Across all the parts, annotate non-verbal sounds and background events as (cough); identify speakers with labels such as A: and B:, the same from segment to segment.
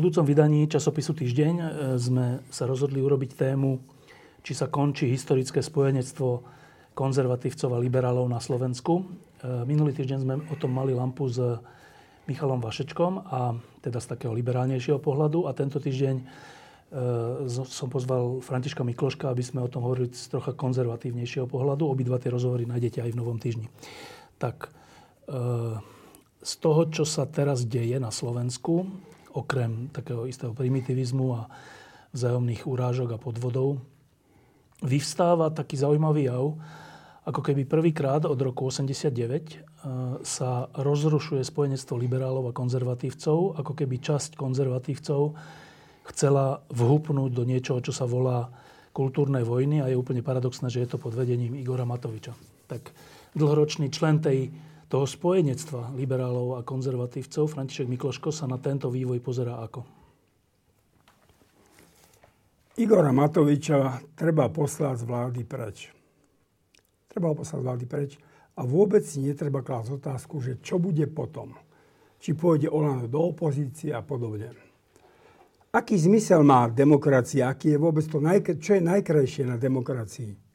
A: Budúcom vydaní časopisu Týždeň e, sme sa rozhodli urobiť tému, či sa končí historické spojenectvo konzervatívcov a liberálov na Slovensku. E, minulý týždeň sme o tom mali lampu s Michalom Vašečkom a teda z takého liberálnejšieho pohľadu a tento týždeň e, som pozval Františka Mikloška, aby sme o tom hovorili z trocha konzervatívnejšieho pohľadu. Obidva tie rozhovory nájdete aj v Novom týždni. Tak z toho, čo sa teraz deje na Slovensku, okrem takého istého primitivizmu a vzájomných urážok a podvodov, vyvstáva taký zaujímavý jav, ako keby prvýkrát od roku 89 e, sa rozrušuje spojenectvo liberálov a konzervatívcov, ako keby časť konzervatívcov chcela vhupnúť do niečoho, čo sa volá kultúrnej vojny a je úplne paradoxné, že je to pod vedením Igora Matoviča. Tak dlhoročný člen tej toho spojenectva liberálov a konzervatívcov František Mikloško sa na tento vývoj pozerá ako?
B: Igora Matoviča treba poslať z vlády preč. Treba ho poslať z vlády preč a vôbec si netreba klásť otázku, že čo bude potom. Či pôjde Olano do opozície a podobne. Aký zmysel má demokracia? Aký je vôbec to, čo je najkrajšie na demokracii?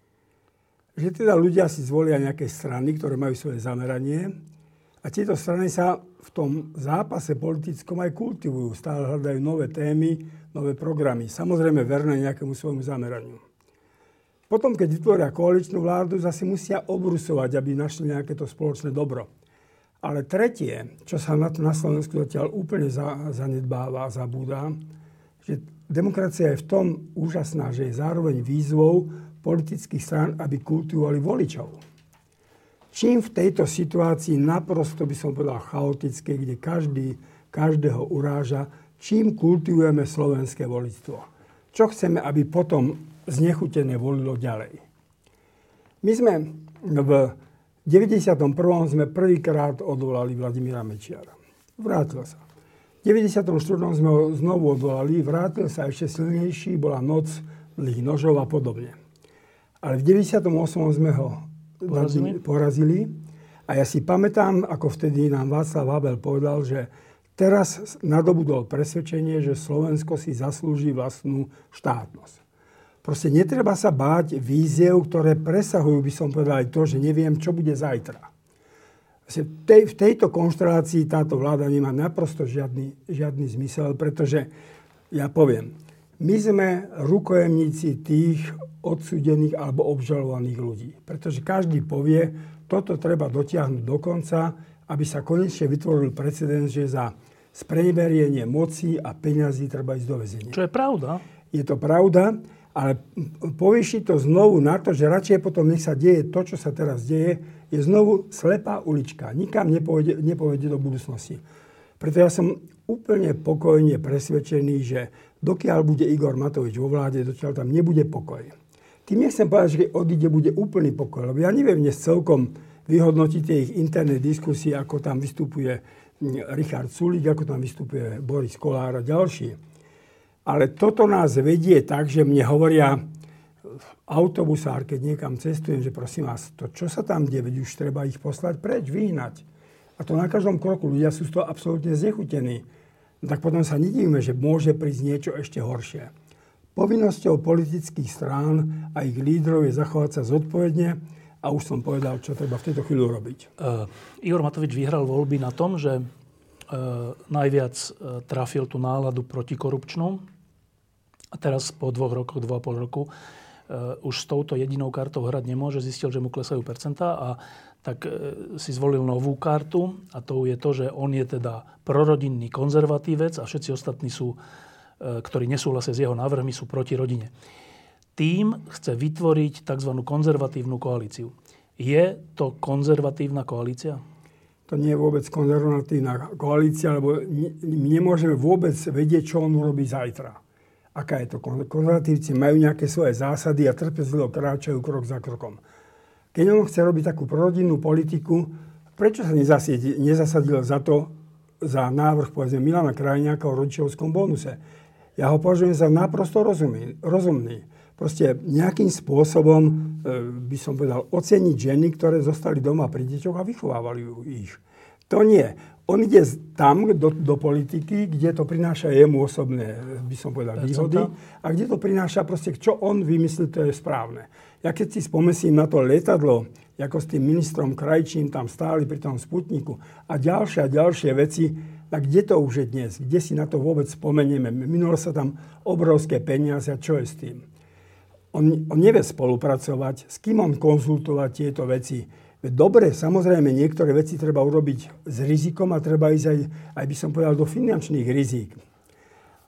B: Že teda ľudia si zvolia nejaké strany, ktoré majú svoje zameranie a tieto strany sa v tom zápase politickom aj kultivujú. Stále hľadajú nové témy, nové programy. Samozrejme verné nejakému svojmu zameraniu. Potom, keď vytvoria koaličnú vládu, zase musia obrusovať, aby našli nejaké to spoločné dobro. Ale tretie, čo sa na, na Slovensku zatiaľ úplne za, zanedbáva, zabúda, že demokracia je v tom úžasná, že je zároveň výzvou politických strán, aby kultivovali voličov. Čím v tejto situácii naprosto by som povedal chaotické, kde každý každého uráža, čím kultivujeme slovenské voličstvo. Čo chceme, aby potom znechutené volilo ďalej. My sme v 91. sme prvýkrát odvolali Vladimíra Mečiara. Vrátil sa. V 94. sme ho znovu odvolali, vrátil sa ešte silnejší, bola noc dlhých nožov a podobne. Ale v 98. sme ho porazili. porazili. A ja si pamätám, ako vtedy nám Václav Havel povedal, že teraz nadobudol presvedčenie, že Slovensko si zaslúži vlastnú štátnosť. Proste netreba sa báť víziev, ktoré presahujú, by som povedal, aj to, že neviem, čo bude zajtra. V, tej, v tejto konštelácii táto vláda nemá naprosto žiadny, žiadny zmysel, pretože ja poviem, my sme rukojemníci tých odsúdených alebo obžalovaných ľudí. Pretože každý povie, toto treba dotiahnuť do konca, aby sa konečne vytvoril precedens, že za spreneberienie moci a peňazí treba ísť do väzenia.
A: Čo je pravda.
B: Je to pravda, ale povieši to znovu na to, že radšej potom nech sa deje to, čo sa teraz deje, je znovu slepá ulička. Nikam nepovede, nepovede do budúcnosti. Preto ja som úplne pokojne presvedčený, že dokiaľ bude Igor Matovič vo vláde, dokiaľ tam nebude pokoj. Tým nechcem povedať, že odíde, bude úplný pokoj, lebo ja neviem dnes celkom vyhodnotiť ich interné diskusie, ako tam vystupuje Richard Sulík, ako tam vystupuje Boris Kolár a ďalší. Ale toto nás vedie tak, že mne hovoria autobusár, keď niekam cestujem, že prosím vás, to čo sa tam deje, už treba ich poslať preč, vyhnať. A to na každom kroku. Ľudia sú z toho absolútne znechutení no tak potom sa nedívime, že môže prísť niečo ešte horšie. Povinnosťou politických strán a ich lídrov je zachovať sa zodpovedne a už som povedal, čo treba v tejto chvíli robiť.
A: Uh, Igor Matovič vyhral voľby na tom, že uh, najviac uh, trafil tú náladu protikorupčnú. A teraz po dvoch rokoch, dvoch a pol roku, uh, už s touto jedinou kartou hrať nemôže. Zistil, že mu klesajú percentá a tak e, si zvolil novú kartu a to je to, že on je teda prorodinný konzervatívec a všetci ostatní sú, e, ktorí nesúhlasia s jeho návrhmi, sú proti rodine. Tým chce vytvoriť tzv. konzervatívnu koalíciu. Je to konzervatívna koalícia?
B: to nie je vôbec konzervatívna koalícia, lebo my nemôžeme vôbec vedieť, čo on urobí zajtra. Aká je to? Konzervatívci majú nejaké svoje zásady a trpezlivo kráčajú krok za krokom. Keď on chce robiť takú prorodinnú politiku, prečo sa nezasadil za to, za návrh povedzme Milana Krajňáka o rodičovskom bonuse? Ja ho považujem za naprosto rozumný. rozumný. Proste nejakým spôsobom, e, by som povedal, oceniť ženy, ktoré zostali doma pri deťoch a vychovávali ich. To nie. On ide tam do, do politiky, kde to prináša jemu osobné, by som povedal, výhody a kde to prináša proste, čo on vymyslí, to je správne. Ja keď si spomesím na to letadlo, ako s tým ministrom Krajčím tam stáli pri tom Sputniku a ďalšie a ďalšie veci, tak kde to už je dnes? Kde si na to vôbec spomenieme? Minulo sa tam obrovské peniaze a čo je s tým? On, on nevie spolupracovať, s kým on konzultovať tieto veci Dobre, samozrejme, niektoré veci treba urobiť s rizikom a treba ísť aj, aj by som povedal, do finančných rizík.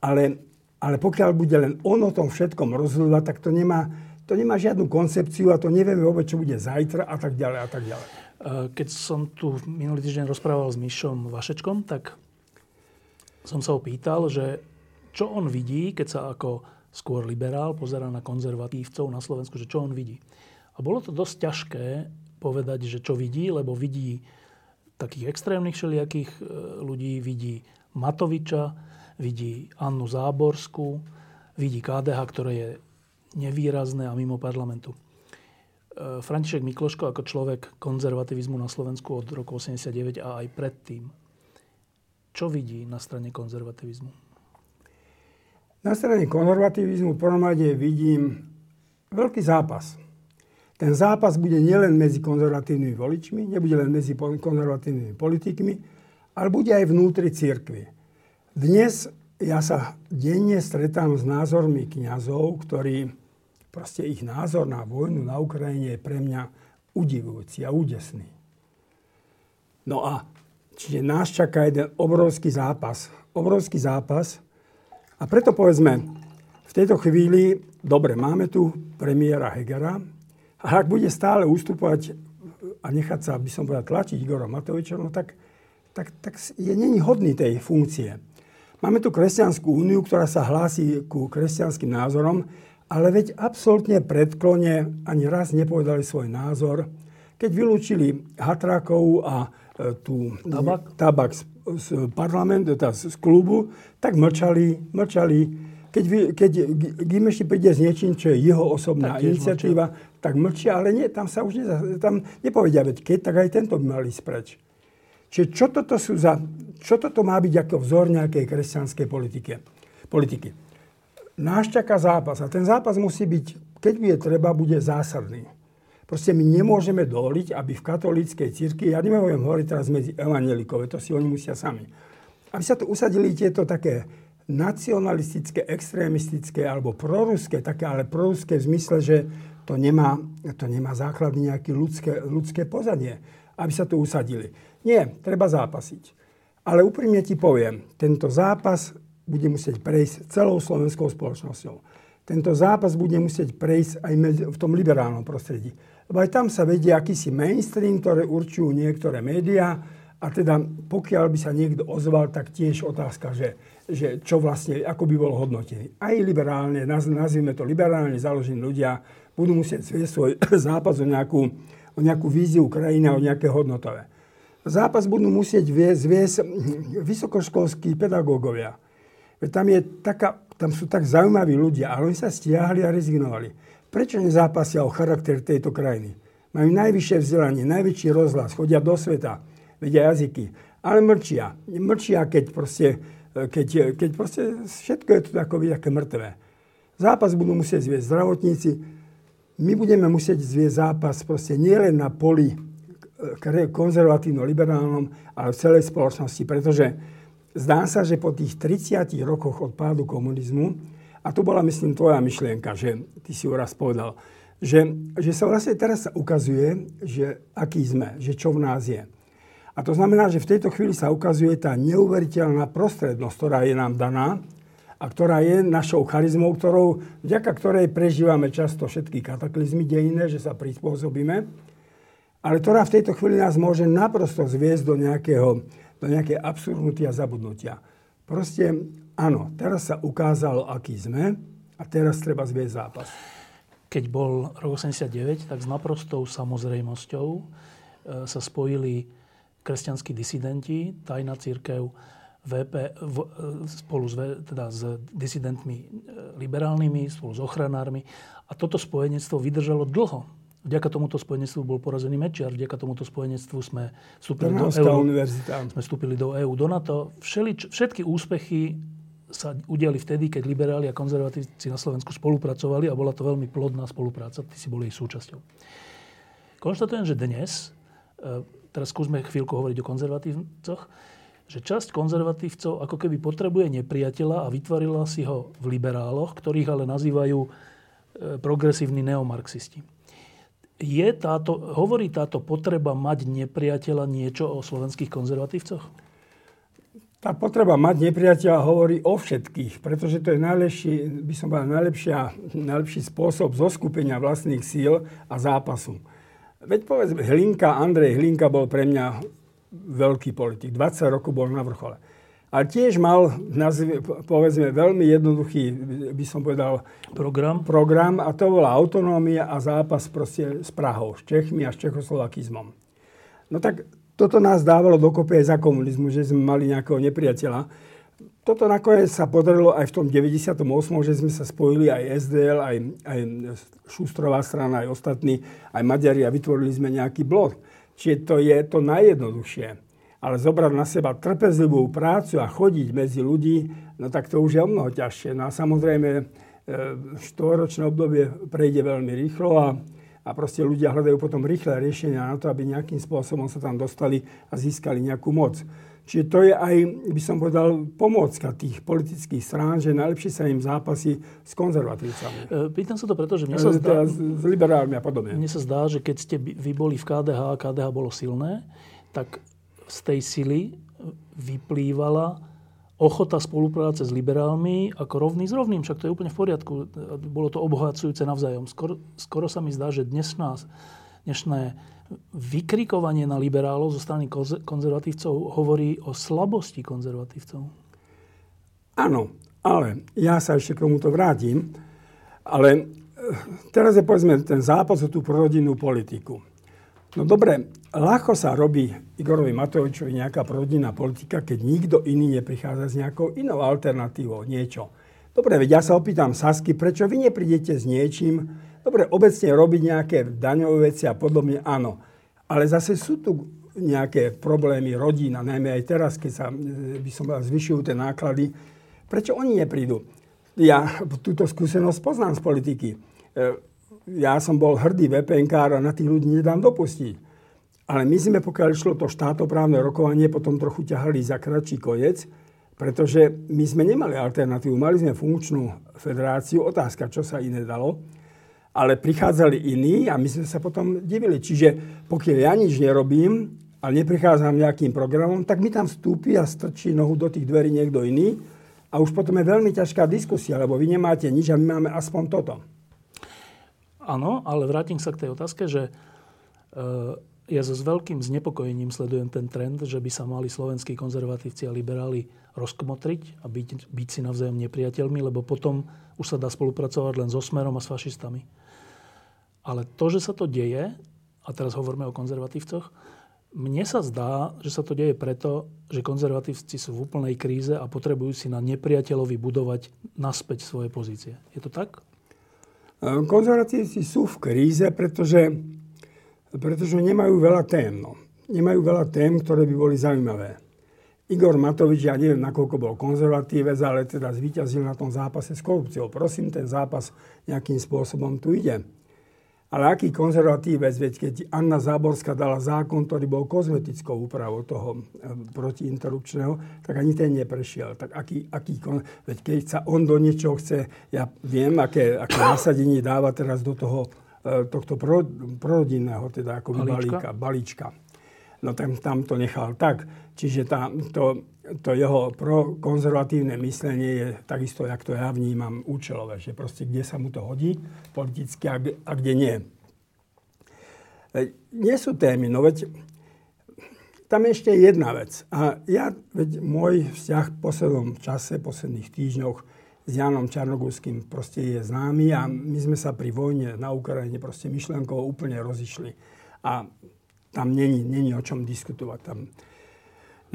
B: Ale, ale pokiaľ bude len on o tom všetkom rozhodovať, tak to nemá, to nemá žiadnu koncepciu a to nevieme vôbec, čo bude zajtra a tak ďalej a tak ďalej. E,
A: keď som tu minulý týždeň rozprával s Mišom Vašečkom, tak som sa ho pýtal, že čo on vidí, keď sa ako skôr liberál pozerá na konzervatívcov na Slovensku, že čo on vidí. A bolo to dosť ťažké povedať, že čo vidí, lebo vidí takých extrémnych všelijakých e, ľudí, vidí Matoviča, vidí Annu Záborskú, vidí KDH, ktoré je nevýrazné a mimo parlamentu. E, František Mikloško ako človek konzervativizmu na Slovensku od roku 89 a aj predtým. Čo vidí na strane konzervativizmu?
B: Na strane konzervativizmu rade vidím veľký zápas ten zápas bude nielen medzi konzervatívnymi voličmi, nebude len medzi konzervatívnymi politikmi, ale bude aj vnútri církvy. Dnes ja sa denne stretám s názormi kňazov, ktorí proste ich názor na vojnu na Ukrajine je pre mňa udivujúci a údesný. No a čiže nás čaká jeden obrovský zápas. Obrovský zápas. A preto povedzme, v tejto chvíli, dobre, máme tu premiéra Hegera, a ak bude stále ustupovať a nechať sa, by som povedal, tlačiť Igora Matoviča, no tak, tak, tak je není hodný tej funkcie. Máme tu kresťanskú úniu, ktorá sa hlási ku kresťanským názorom, ale veď absolútne predklone ani raz nepovedali svoj názor. Keď vylúčili Hatrákov a e, tú tabak, tabak z, z parlamentu, teda z klubu, tak mlčali, mlčali keď, vy, keď Gimeš príde s niečím, čo je jeho osobná tak iniciatíva, mlčia. tak mlčia, ale nie, tam sa už ne, tam nepovedia, veď keď, tak aj tento by mal ísť preč. Čiže čo toto, sú za, čo toto má byť ako vzor nejakej kresťanskej politike, politiky? Náš čaká zápas a ten zápas musí byť, keď bude treba, bude zásadný. Proste my nemôžeme dovoliť, aby v katolíckej cirkvi, ja nemôžem hovoriť teraz medzi evangelikové, to si oni musia sami, aby sa tu usadili tieto také nacionalistické, extrémistické alebo proruské, také ale proruské v zmysle, že to nemá, to nemá základný nejaké ľudské, ľudské pozadie, aby sa tu usadili. Nie, treba zápasiť. Ale úprimne ti poviem, tento zápas bude musieť prejsť celou slovenskou spoločnosťou. Tento zápas bude musieť prejsť aj v tom liberálnom prostredí. Lebo aj tam sa vedie akýsi mainstream, ktoré určujú niektoré médiá. A teda pokiaľ by sa niekto ozval, tak tiež otázka, že že čo vlastne, ako by bol hodnotený. Aj liberálne, nazvime to liberálne založení ľudia, budú musieť svieť svoj (coughs) zápas o nejakú, o nejakú víziu krajiny o nejaké hodnotové. Zápas budú musieť viesť, viesť vysokoškolskí pedagógovia. Tam, je taká, tam sú tak zaujímaví ľudia, ale oni sa stiahli a rezignovali. Prečo nezápasia o charakter tejto krajiny? Majú najvyššie vzdelanie, najväčší rozhlas, chodia do sveta, vedia jazyky, ale mlčia. Mlčia, keď proste keď, keď proste všetko je tu akoby také mŕtve. Zápas budú musieť zviesť zdravotníci, my budeme musieť zviesť zápas proste nielen na poli konzervatívno-liberálnom, ale v celej spoločnosti, pretože zdá sa, že po tých 30 rokoch od pádu komunizmu, a to bola, myslím, tvoja myšlienka, že ty si raz povedal, že, že sa vlastne teraz ukazuje, že aký sme, že čo v nás je. A to znamená, že v tejto chvíli sa ukazuje tá neuveriteľná prostrednosť, ktorá je nám daná a ktorá je našou charizmou, ktorou, vďaka ktorej prežívame často všetky kataklizmy dejinné, že sa prispôsobíme. Ale ktorá v tejto chvíli nás môže naprosto zviesť do, nejakého, do nejakej absurdnutia zabudnutia. Proste áno, teraz sa ukázalo, aký sme a teraz treba zviesť zápas.
A: Keď bol rok 89, tak s naprostou samozrejmosťou e, sa spojili kresťanskí disidenti, tajná církev, VP, v, e, spolu s, teda s disidentmi e, liberálnymi, spolu s ochranármi. A toto spojenectvo vydržalo dlho. Vďaka tomuto spojenectvu bol porazený Mečiar, vďaka tomuto spojenectvu sme vstúpili do EU. Sme vstúpili do EU, do NATO. Všeli, všetky úspechy sa udiali vtedy, keď liberáli a konzervatívci na Slovensku spolupracovali a bola to veľmi plodná spolupráca. Ty si boli jej súčasťou. Konštatujem, že dnes, e, teraz skúsme chvíľku hovoriť o konzervatívcoch, že časť konzervatívcov ako keby potrebuje nepriateľa a vytvorila si ho v liberáloch, ktorých ale nazývajú e, progresívni neomarxisti je táto, hovorí táto potreba mať nepriateľa niečo o slovenských konzervatívcoch?
B: Tá potreba mať nepriateľa hovorí o všetkých, pretože to je najlepší, by som povedal, najlepšia, najlepší spôsob zoskupenia vlastných síl a zápasu. Veď povedzme, Hlinka, Andrej Hlinka bol pre mňa veľký politik. 20 rokov bol na vrchole. Ale tiež mal, nazv, povedzme, veľmi jednoduchý, by som povedal,
A: program.
B: program a to bola autonómia a zápas proste s Prahou, s Čechmi a s Čechoslovakizmom. No tak toto nás dávalo dokopy aj za komunizmu, že sme mali nejakého nepriateľa. Toto nakoniec sa podarilo aj v tom 98., že sme sa spojili aj SDL, aj, aj Šustrová strana, aj ostatní, aj Maďari a vytvorili sme nejaký blok. Čiže to je to najjednoduchšie ale zobrať na seba trpezlivú prácu a chodiť medzi ľudí, no tak to už je o mnoho ťažšie. No a samozrejme, e, štvoročné obdobie prejde veľmi rýchlo a, a proste ľudia hľadajú potom rýchle riešenia na to, aby nejakým spôsobom sa tam dostali a získali nejakú moc. Čiže to je aj, by som povedal, pomôcka tých politických strán, že najlepšie sa im zápasy s konzervatívcami.
A: E, pýtam sa to preto, že mne sa e, zdá...
B: S, s liberálmi a podobne.
A: Mne sa zdá, že keď ste vy boli v KDH a KDH bolo silné, tak z tej sily vyplývala ochota spolupráce s liberálmi ako rovný s rovným. Však to je úplne v poriadku. Bolo to obohacujúce navzájom. Skoro, skoro sa mi zdá, že dnes nás, dnešné vykrikovanie na liberálov zo strany konzervatívcov hovorí o slabosti konzervatívcov.
B: Áno, ale ja sa ešte k tomuto vrátim. Ale eh, teraz je povedzme ten zápas o tú prorodinnú politiku. No dobre, ľahko sa robí Igorovi Matovičovi nejaká prorodinná politika, keď nikto iný neprichádza s nejakou inou alternatívou, niečo. Dobre, veď ja sa opýtam Sasky, prečo vy neprídete s niečím, dobre, obecne robiť nejaké daňové veci a podobne, áno. Ale zase sú tu nejaké problémy rodín a najmä aj teraz, keď sa, e, by som zvyšujú tie náklady, prečo oni neprídu? Ja túto skúsenosť poznám z politiky. E, ja som bol hrdý VPNkár a na tých ľudí nedám dopustiť. Ale my sme, pokiaľ išlo to štátoprávne rokovanie, potom trochu ťahali za kratší koniec, pretože my sme nemali alternatívu. Mali sme funkčnú federáciu, otázka, čo sa iné dalo, ale prichádzali iní a my sme sa potom divili. Čiže pokiaľ ja nič nerobím a neprichádzam nejakým programom, tak mi tam vstúpi a strčí nohu do tých dverí niekto iný a už potom je veľmi ťažká diskusia, lebo vy nemáte nič a my máme aspoň toto.
A: Áno, ale vrátim sa k tej otázke, že e, ja so s veľkým znepokojením sledujem ten trend, že by sa mali slovenskí konzervatívci a liberáli rozkmotriť a byť, byť si navzájom nepriateľmi, lebo potom už sa dá spolupracovať len so Smerom a s fašistami. Ale to, že sa to deje, a teraz hovoríme o konzervatívcoch, mne sa zdá, že sa to deje preto, že konzervatívci sú v úplnej kríze a potrebujú si na nepriateľovi budovať naspäť svoje pozície. Je to tak?
B: Konzervatívci sú v kríze, pretože, pretože nemajú veľa tém. No. Nemajú veľa tém, ktoré by boli zaujímavé. Igor Matovič, ja neviem, nakoľko bol konzervatívec, ale teda zvíťazil na tom zápase s korupciou. Prosím, ten zápas nejakým spôsobom tu ide. Ale aký konzervatívec, veď keď Anna Záborská dala zákon, ktorý bol kozmetickou úpravou toho eh, protiinterrupčného, tak ani ten neprešiel. Tak aký, aký veď keď sa on do niečoho chce, ja viem, aké, aké nasadenie dáva teraz do toho, tohto pro, prorodinného, teda ako balíčka. balíčka. No tam, tam to nechal tak. Čiže tá, to, to jeho prokonzervatívne myslenie je takisto, jak to ja vnímam, účelové. Že proste kde sa mu to hodí politicky a a kde nie. E, nie sú témy, no veď tam je ešte jedna vec. A ja, veď môj vzťah v poslednom čase, posledných týždňoch s Janom Čarnogórským proste je známy a my sme sa pri vojne na Ukrajine proste myšlenkovo úplne rozišli. A tam není, není o čom diskutovať. Tam.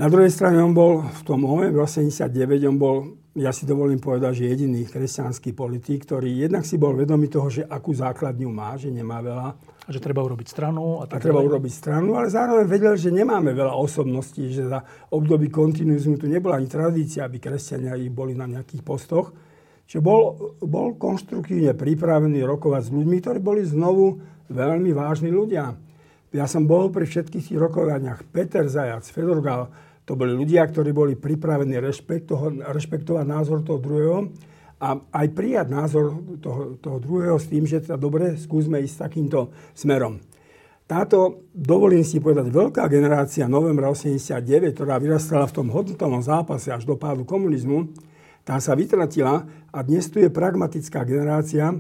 B: Na druhej strane on bol v tom v 89, on bol, ja si dovolím povedať, že jediný kresťanský politik, ktorý jednak si bol vedomý toho, že akú základňu má, že nemá veľa
A: a že treba urobiť stranu.
B: A, tak a treba urobiť stranu, ale zároveň vedel, že nemáme veľa osobností, že za období kontinuizmu tu nebola ani tradícia, aby kresťania boli na nejakých postoch. Čiže bol, bol konštruktívne pripravený rokovať s ľuďmi, ktorí boli znovu veľmi vážni ľudia. Ja som bol pri všetkých tých rokovaniach. Peter Zajac, Fedor Gal, to boli ľudia, ktorí boli pripravení rešpektovať názor toho druhého a aj prijať názor toho, toho druhého s tým, že teda dobre, skúsme ísť takýmto smerom. Táto, dovolím si povedať, veľká generácia novembra 89, ktorá vyrastala v tom hodnotovom zápase až do pádu komunizmu, tá sa vytratila a dnes tu je pragmatická generácia,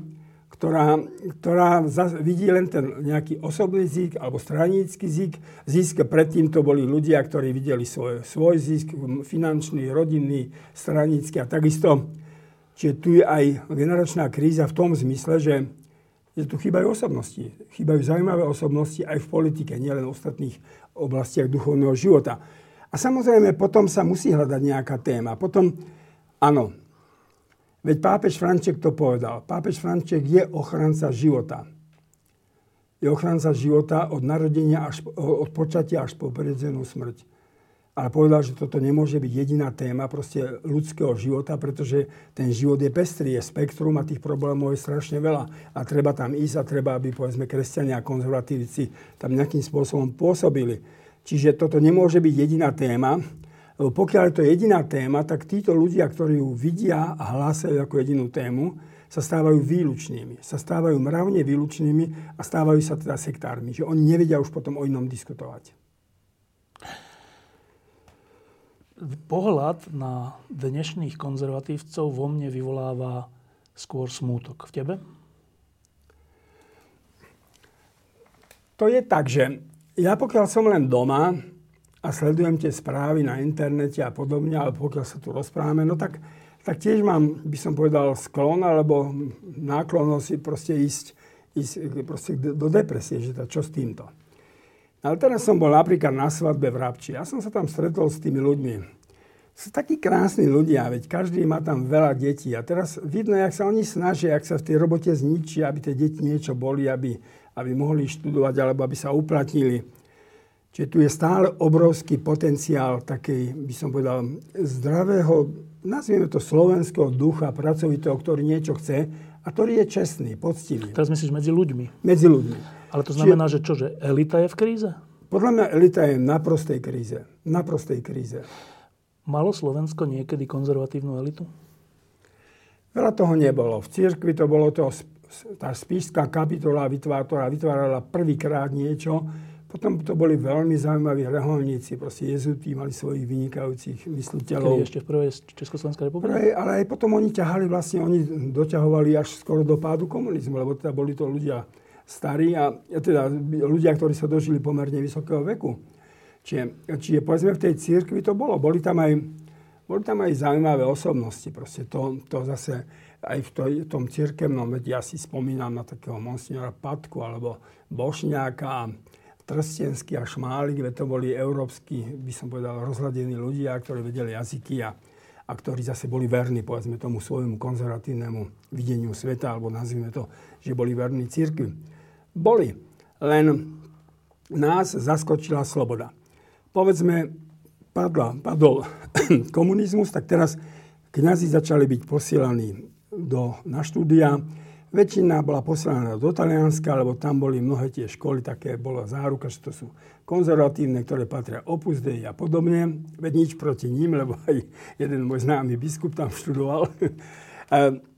B: ktorá, ktorá vidí len ten nejaký osobný zisk alebo stranícky zisk. Zisk predtým to boli ľudia, ktorí videli svoj, svoj zisk, finančný, rodinný, stranícky a takisto Čiže tu je aj generačná kríza v tom zmysle, že, že tu chýbajú osobnosti. Chýbajú zaujímavé osobnosti aj v politike, nielen v ostatných oblastiach duchovného života. A samozrejme potom sa musí hľadať nejaká téma. Potom, áno, veď pápež Franček to povedal. Pápež Franček je ochranca života. Je ochranca života od narodenia až, od počatia až po prirodzenú smrť ale povedal, že toto nemôže byť jediná téma proste ľudského života, pretože ten život je pestrý, je spektrum a tých problémov je strašne veľa. A treba tam ísť a treba, aby povedzme kresťania a konzervatívci tam nejakým spôsobom pôsobili. Čiže toto nemôže byť jediná téma, lebo pokiaľ je to jediná téma, tak títo ľudia, ktorí ju vidia a hlásajú ako jedinú tému, sa stávajú výlučnými. Sa stávajú mravne výlučnými a stávajú sa teda sektármi. Že oni nevedia už potom o inom diskutovať.
A: pohľad na dnešných konzervatívcov vo mne vyvoláva skôr smútok. V tebe?
B: To je tak, že ja pokiaľ som len doma a sledujem tie správy na internete a podobne, ale pokiaľ sa tu rozprávame, no tak, tak tiež mám, by som povedal, sklon alebo náklonnosť proste ísť, ísť proste do depresie, že to, čo s týmto. Ale teraz som bol napríklad na svadbe v Rabči. Ja som sa tam stretol s tými ľuďmi. Sú takí krásni ľudia, veď každý má tam veľa detí. A teraz vidno, jak sa oni snažia, jak sa v tej robote zničia, aby tie deti niečo boli, aby, aby mohli študovať alebo aby sa uplatnili. Čiže tu je stále obrovský potenciál takej, by som povedal, zdravého, nazvieme to slovenského ducha, pracovitého, ktorý niečo chce a ktorý je čestný, poctivý.
A: Teraz myslíš medzi ľuďmi?
B: Medzi ľuďmi.
A: Ale to znamená, Čiže, že čo, že elita je v kríze?
B: Podľa mňa elita je na prostej kríze. Na prostej kríze.
A: Malo Slovensko niekedy konzervatívnu elitu?
B: Veľa toho nebolo. V cirkvi to bolo to, tá spíšská kapitola, ktorá vytvárala prvýkrát niečo. Potom to boli veľmi zaujímaví reholníci, proste jezuti mali svojich vynikajúcich mysliteľov.
A: Kedy ešte v prvej Československej republike?
B: Prvej, ale aj potom oni ťahali vlastne, oni doťahovali až skoro do pádu komunizmu, lebo teda boli to ľudia starí a teda ľudia, ktorí sa dožili pomerne vysokého veku. Čiže, čiže povedzme v tej církvi to bolo. Boli tam aj, boli tam aj zaujímavé osobnosti. Proste to, to zase aj v to, tom církevnom, veď ja si spomínam na takého monsignora Patku alebo Bošňáka, Trstenský a Šmálik, veď to boli európsky, by som povedal, rozhľadení ľudia, ktorí vedeli jazyky a, a ktorí zase boli verní, povedzme tomu svojmu konzervatívnemu videniu sveta, alebo nazvime to, že boli verní církvi. Boli. Len nás zaskočila sloboda. Povedzme, padla, padol (clears throat) komunizmus, tak teraz kňazi začali byť posielaní do, na štúdia. Väčšina bola posielaná do Talianska, lebo tam boli mnohé tie školy, také bola záruka, že to sú konzervatívne, ktoré patria Opus Dei a podobne. Veď nič proti ním, lebo aj jeden môj známy biskup tam študoval. (laughs)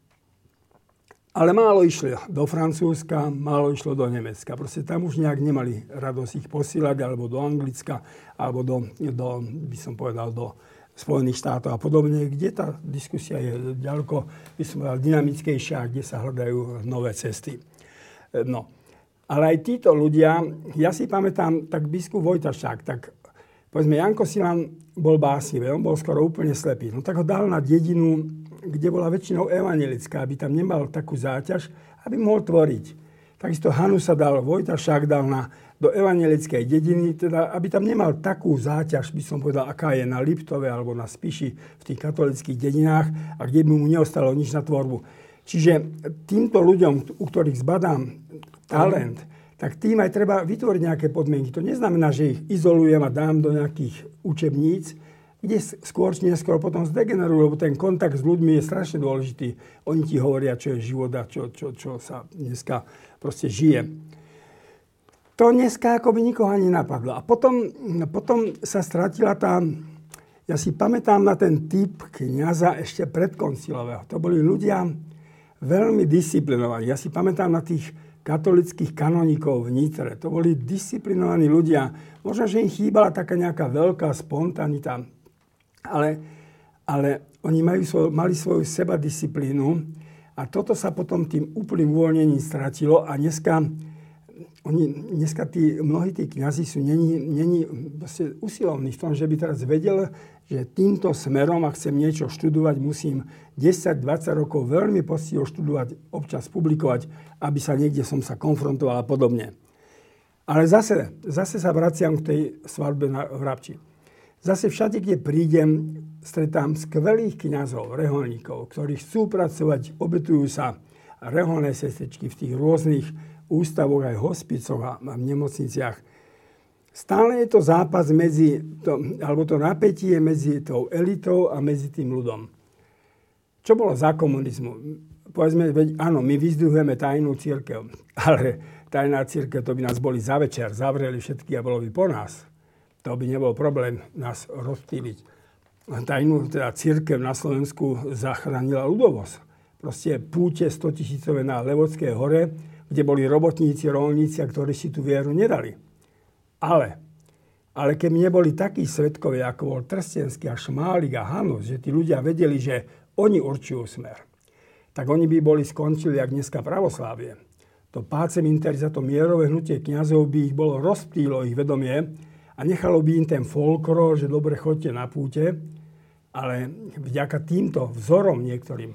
B: Ale málo išlo do Francúzska, málo išlo do Nemecka. Proste tam už nejak nemali radosť ich posílať, alebo do Anglicka, alebo do, do by som povedal, do Spojených štátov a podobne, kde tá diskusia je ďaleko, by som povedal, dynamickejšia, kde sa hľadajú nové cesty. No. Ale aj títo ľudia, ja si pamätám, tak biskup Vojtašák, tak povedzme, Janko Silan bol básnivý, on bol skoro úplne slepý. No tak ho dal na dedinu, kde bola väčšinou evangelická, aby tam nemal takú záťaž, aby mohol tvoriť. Takisto Hanu sa dal, Vojtašák dal na, do evangelickej dediny, teda aby tam nemal takú záťaž, by som povedal, aká je na Liptove alebo na Spiši v tých katolických dedinách a kde by mu neostalo nič na tvorbu. Čiže týmto ľuďom, u ktorých zbadám talent, tak tým aj treba vytvoriť nejaké podmienky. To neznamená, že ich izolujem a dám do nejakých učebníc, kde skôr či neskôr potom zdegenerujú, lebo ten kontakt s ľuďmi je strašne dôležitý. Oni ti hovoria, čo je život a čo, čo, čo sa dneska proste žije. To dneska ako by nikoho ani napadlo. A potom, potom sa stratila tá... Ja si pamätám na ten typ kniaza ešte predkoncilového. To boli ľudia veľmi disciplinovaní. Ja si pamätám na tých katolických kanonikov v Nitre. To boli disciplinovaní ľudia. Možno, že im chýbala taká nejaká veľká spontanita, ale, ale oni majú svoj, mali svoju sebadisciplínu a toto sa potom tým úplným uvoľnením stratilo a dneska, oni, dneska tí, mnohí tí kniazy sú není, není usilovní v tom, že by teraz vedel, že týmto smerom, ak chcem niečo študovať, musím 10-20 rokov veľmi postiho študovať, občas publikovať, aby sa niekde som sa konfrontoval a podobne. Ale zase, zase sa vraciam k tej svadbe na Vrabči. Zase všade, kde prídem, stretám skvelých kňazov, reholníkov, ktorí chcú pracovať, obetujú sa reholné sestečky v tých rôznych ústavoch, aj hospicoch a v nemocniciach. Stále je to zápas medzi, to, alebo to napätie medzi tou elitou a medzi tým ľudom. Čo bolo za komunizmu? Povedzme, veď, áno, my vyzdvihujeme tajnú církev, (laughs) ale tajná církev, to by nás boli za večer, zavreli všetky a bolo by po nás. To by nebol problém nás rozptýliť. Tajnú teda církev na Slovensku zachránila ľudovosť. Proste púte 100 tisícové na Levodskej hore, kde boli robotníci, rolníci, ktorí si tú vieru nedali. Ale, ale keby neboli takí svetkovia, ako bol Trstenský a Šmálik a Hanus, že tí ľudia vedeli, že oni určujú smer. Tak oni by boli skončili, jak dneska pravoslávie. To pácem interi za to mierové hnutie kniazov by ich bolo rozptýlo ich vedomie a nechalo by im ten folklor, že dobre chodte na púte, ale vďaka týmto vzorom niektorým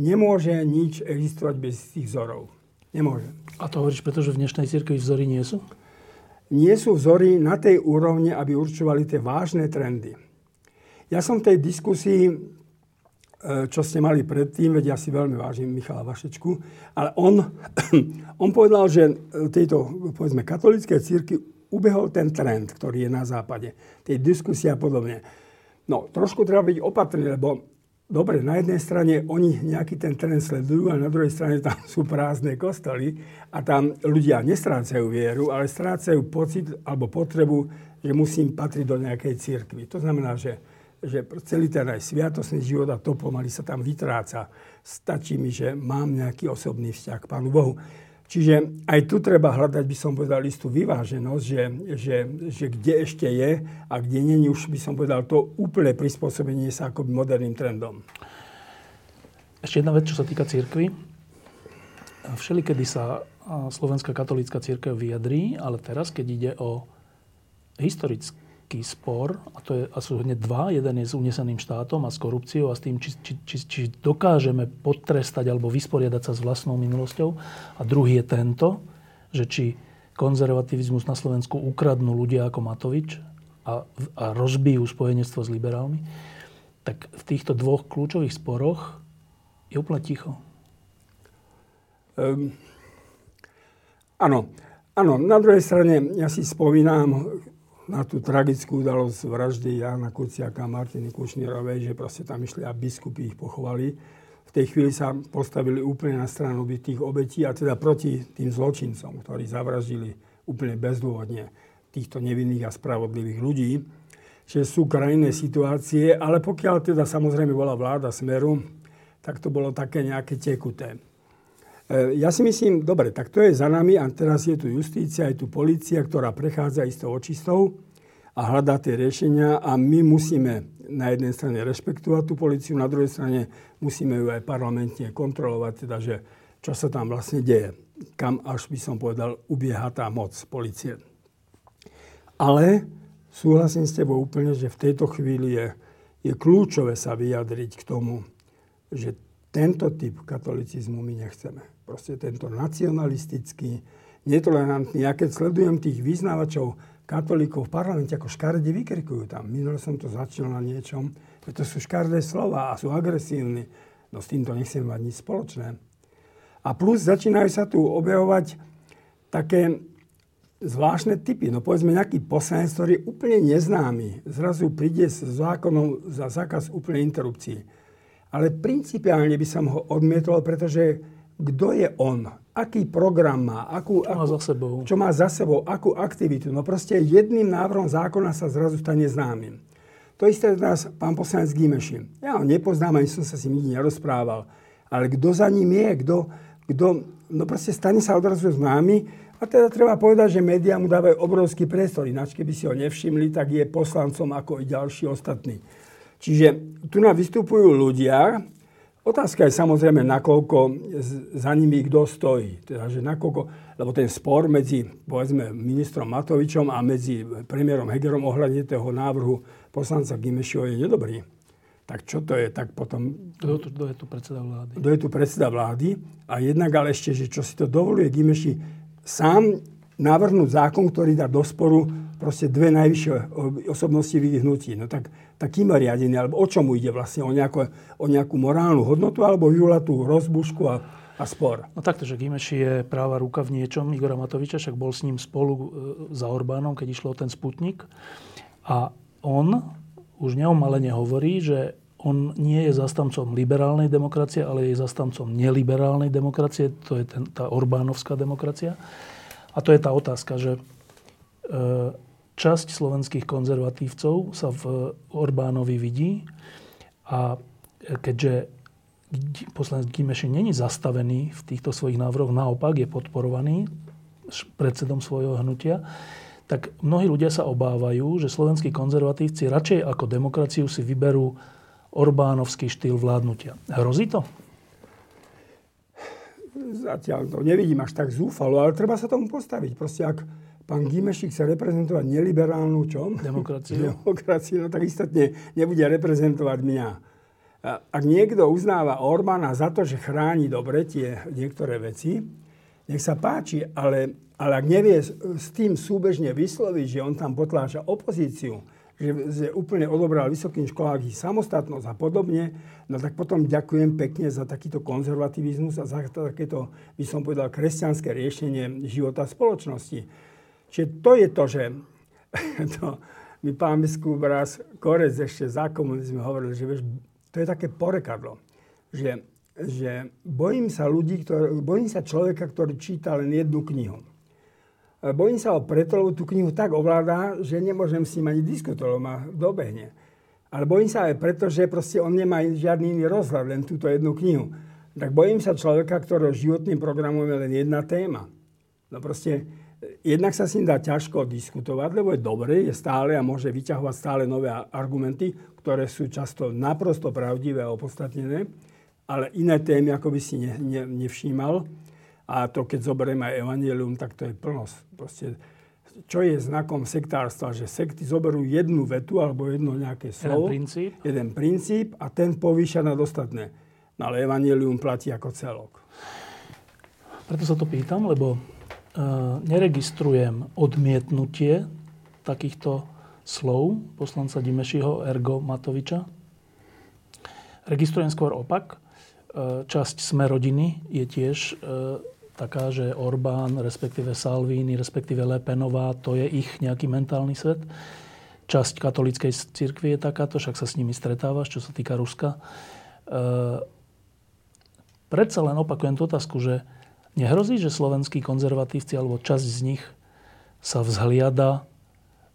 B: nemôže nič existovať bez tých vzorov. Nemôže.
A: A to hovoríš, pretože v dnešnej cirkvi vzory nie sú?
B: Nie sú vzory na tej úrovni, aby určovali tie vážne trendy. Ja som v tej diskusii E, čo ste mali predtým, veď ja si veľmi vážim Michala Vašečku, ale on, (clears throat) on povedal, že tejto, povedzme, katolíckej círky ubehol ten trend, ktorý je na západe. Tej diskusie a podobne. No, trošku treba byť opatrný, lebo dobre, na jednej strane oni nejaký ten trend sledujú, a na druhej strane tam sú prázdne kostoly a tam ľudia nestrácajú vieru, ale strácajú pocit alebo potrebu, že musím patriť do nejakej církvy. To znamená, že že celý ten aj sviatosný život a to pomaly sa tam vytráca. Stačí mi, že mám nejaký osobný vzťah k Pánu Bohu. Čiže aj tu treba hľadať, by som povedal, istú vyváženosť, že, že, že kde ešte je a kde není už, by som povedal, to úplné prispôsobenie sa akoby moderným trendom.
A: Ešte jedna vec, čo sa týka církvy. Všelikedy sa Slovenská katolícka církev vyjadrí, ale teraz, keď ide o historické veľký spor, a to je, a sú hneď dva. Jeden je s uneseným štátom a s korupciou a s tým, či, či, či, či dokážeme potrestať alebo vysporiadať sa s vlastnou minulosťou. A druhý je tento, že či konzervativizmus na Slovensku ukradnú ľudia ako Matovič a, a rozbijú spojenectvo s liberálmi. Tak v týchto dvoch kľúčových sporoch je úplne ticho. Um,
B: áno. Áno, na druhej strane ja si spomínam, na tú tragickú udalosť vraždy Jana Kuciaka a Martiny Kušnírovej, že proste tam išli a biskupy ich pochovali. V tej chvíli sa postavili úplne na stranu tých obetí a teda proti tým zločincom, ktorí zavraždili úplne bezdôvodne týchto nevinných a spravodlivých ľudí. Čiže sú krajné situácie, ale pokiaľ teda samozrejme bola vláda Smeru, tak to bolo také nejaké tekuté. E, ja si myslím, dobre, tak to je za nami a teraz je tu justícia, je tu policia, ktorá prechádza istou očistou a hľadá tie riešenia a my musíme na jednej strane rešpektovať tú policiu, na druhej strane musíme ju aj parlamentne kontrolovať, teda že čo sa tam vlastne deje. Kam až by som povedal, ubieha tá moc policie. Ale súhlasím s tebou úplne, že v tejto chvíli je, je kľúčové sa vyjadriť k tomu, že tento typ katolicizmu my nechceme. Proste tento nacionalistický, netolerantný. Ja keď sledujem tých vyznávačov katolíkov v parlamente, ako škaredne vykrikujú tam. Minule som to začal na niečom, to sú škaredé slova a sú agresívni. No s týmto nechcem mať nič spoločné. A plus začínajú sa tu objavovať také zvláštne typy. No povedzme nejaký poslanec, ktorý je úplne neznámy. Zrazu príde s zákonom za zákaz úplnej interrupcií. Ale principiálne by som ho odmietol, pretože kto je on? Aký program má? Akú,
A: čo má za sebou?
B: Čo má za sebou? Akú aktivitu? No proste jedným návrhom zákona sa zrazu stane známym. To isté teraz pán poslanec Gimeši. Ja ho nepoznám, ani som sa s ním nikdy nerozprával. Ale kto za ním je? Kto, kto, no proste stane sa odrazu známy. A teda treba povedať, že médiá mu dávajú obrovský priestor. Ináč, keby si ho nevšimli, tak je poslancom ako i ďalší ostatní. Čiže tu nám vystupujú ľudia. Otázka je samozrejme, nakoľko za nimi kto stojí. Teda, že nakoľko, lebo ten spor medzi, povedzme, ministrom Matovičom a medzi premiérom Hegerom ohľadne toho návrhu poslanca Gimešiho je nedobrý. Tak čo to je? Tak potom...
A: Kto, kto je tu predseda vlády?
B: Kto je tu predseda vlády? A jednak ale ešte, že čo si to dovoluje Gimeši sám navrhnúť zákon, ktorý dá do sporu proste dve najvyššie osobnosti vyhnutí. No tak, tak kým je riadený, alebo o čomu ide vlastne? O, nejako, o nejakú morálnu hodnotu, alebo vyvolá tú rozbušku a, a spor?
A: No takto, že Gimeši je práva ruka v niečom Igora Matoviča, však bol s ním spolu e, za Orbánom, keď išlo o ten Sputnik. A on už neomalene hovorí, že on nie je zastancom liberálnej demokracie, ale je zastancom neliberálnej demokracie. To je ten, tá Orbánovská demokracia. A to je tá otázka, že e, časť slovenských konzervatívcov sa v Orbánovi vidí a keďže poslanec Gimešin není zastavený v týchto svojich návrhoch, naopak je podporovaný predsedom svojho hnutia, tak mnohí ľudia sa obávajú, že slovenskí konzervatívci radšej ako demokraciu si vyberú Orbánovský štýl vládnutia. Hrozí to?
B: Zatiaľ to nevidím až tak zúfalo, ale treba sa tomu postaviť. Proste ak pán Gimešik chce reprezentovať neliberálnu čo?
A: Demokraciu. (laughs)
B: Demokraciu, no tak istotne nebude reprezentovať mňa. Ak niekto uznáva Orbána za to, že chráni dobre tie niektoré veci, nech sa páči, ale ale ak nevie s tým súbežne vysloviť, že on tam potláča opozíciu, že, úplne odobral vysokým školám ich samostatnosť a podobne, no tak potom ďakujem pekne za takýto konzervativizmus a za takéto, by som povedal, kresťanské riešenie života spoločnosti. Čiže to je to, že (laughs) to, mi pán biskup raz Korec ešte za komunizmu hovoril, že vieš, to je také porekadlo, že, že bojím sa ľudí, ktorý, bojím sa človeka, ktorý číta len jednu knihu. Bojím sa ho preto, lebo tú knihu tak ovláda, že nemôžem s ním ani diskutovať, ma dobehne. Ale bojím sa aj preto, že proste on nemá žiadny iný rozhľad, len túto jednu knihu. Tak bojím sa človeka, ktorého životným programom je len jedna téma. No proste, jednak sa s ním dá ťažko diskutovať, lebo je dobrý, je stále a môže vyťahovať stále nové argumenty, ktoré sú často naprosto pravdivé a opodstatnené, ale iné témy, ako by si ne, ne, nevšímal. A to, keď zoberieme aj evanelium, tak to je plnosť. Proste, čo je znakom sektárstva? Že sekty zoberú jednu vetu alebo jedno nejaké slovo.
A: Jeden princíp.
B: Jeden princíp a ten povýša nad ostatné. No ale evanelium platí ako celok.
A: Preto sa to pýtam, lebo uh, neregistrujem odmietnutie takýchto slov poslanca Dimešiho Ergo Matoviča. Registrujem skôr opak. Uh, časť Sme rodiny je tiež uh, taká, že Orbán, respektíve Salvini, respektíve Lepenová, to je ich nejaký mentálny svet. Časť katolíckej cirkvi je takáto, však sa s nimi stretávaš, čo sa týka Ruska. E, predsa len opakujem tú otázku, že nehrozí, že slovenskí konzervatívci alebo časť z nich sa vzhliada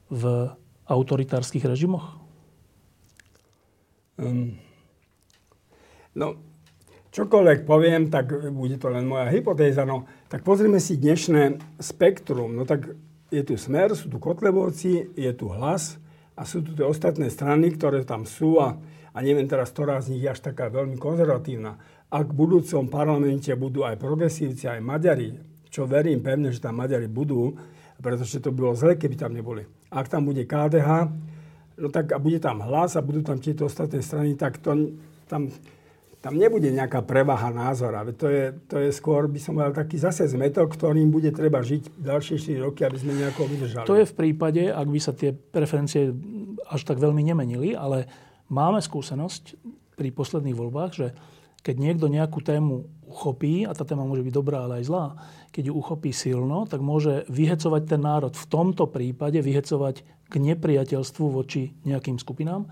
A: v autoritárskych režimoch?
B: Um, no, čokoľvek poviem, tak bude to len moja hypotéza. No, tak pozrieme si dnešné spektrum. No tak je tu Smer, sú tu Kotlebovci, je tu Hlas a sú tu tie ostatné strany, ktoré tam sú a, a neviem teraz, ktorá z nich je až taká veľmi konzervatívna. ak v budúcom parlamente budú aj progresívci, aj Maďari, čo verím pevne, že tam Maďari budú, pretože to bolo zle, keby tam neboli. Ak tam bude KDH, no tak a bude tam hlas a budú tam tieto ostatné strany, tak to, tam, tam nebude nejaká prevaha názora. To je, to je skôr, by som mal taký zase zmetok, ktorým bude treba žiť ďalšie 4 roky, aby sme nejako vydržali.
A: To je v prípade, ak by sa tie preferencie až tak veľmi nemenili, ale máme skúsenosť pri posledných voľbách, že keď niekto nejakú tému uchopí, a tá téma môže byť dobrá, ale aj zlá, keď ju uchopí silno, tak môže vyhecovať ten národ. V tomto prípade vyhecovať k nepriateľstvu voči nejakým skupinám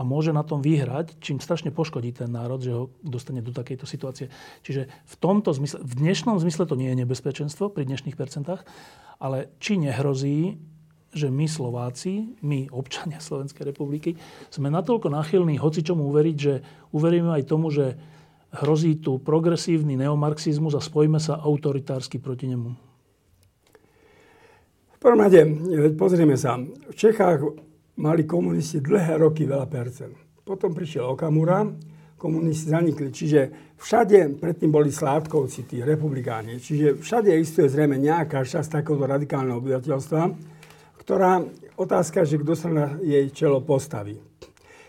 A: a môže na tom vyhrať, čím strašne poškodí ten národ, že ho dostane do takejto situácie. Čiže v tomto zmysle, v dnešnom zmysle to nie je nebezpečenstvo pri dnešných percentách, ale či nehrozí, že my Slováci, my občania (laughs) Slovenskej republiky, sme natoľko náchylní hoci čomu uveriť, že uveríme aj tomu, že hrozí tu progresívny neomarxizmus a spojíme sa autoritársky proti nemu?
B: V prvom rade, pozrieme sa. V Čechách mali komunisti dlhé roky veľa percent. Potom prišiel Okamura, komunisti zanikli. Čiže všade, predtým boli sládkovci, tí republikáni. Čiže všade existuje zrejme nejaká časť takéhoto radikálneho obyvateľstva, ktorá otázka, že kto sa na jej čelo postaví.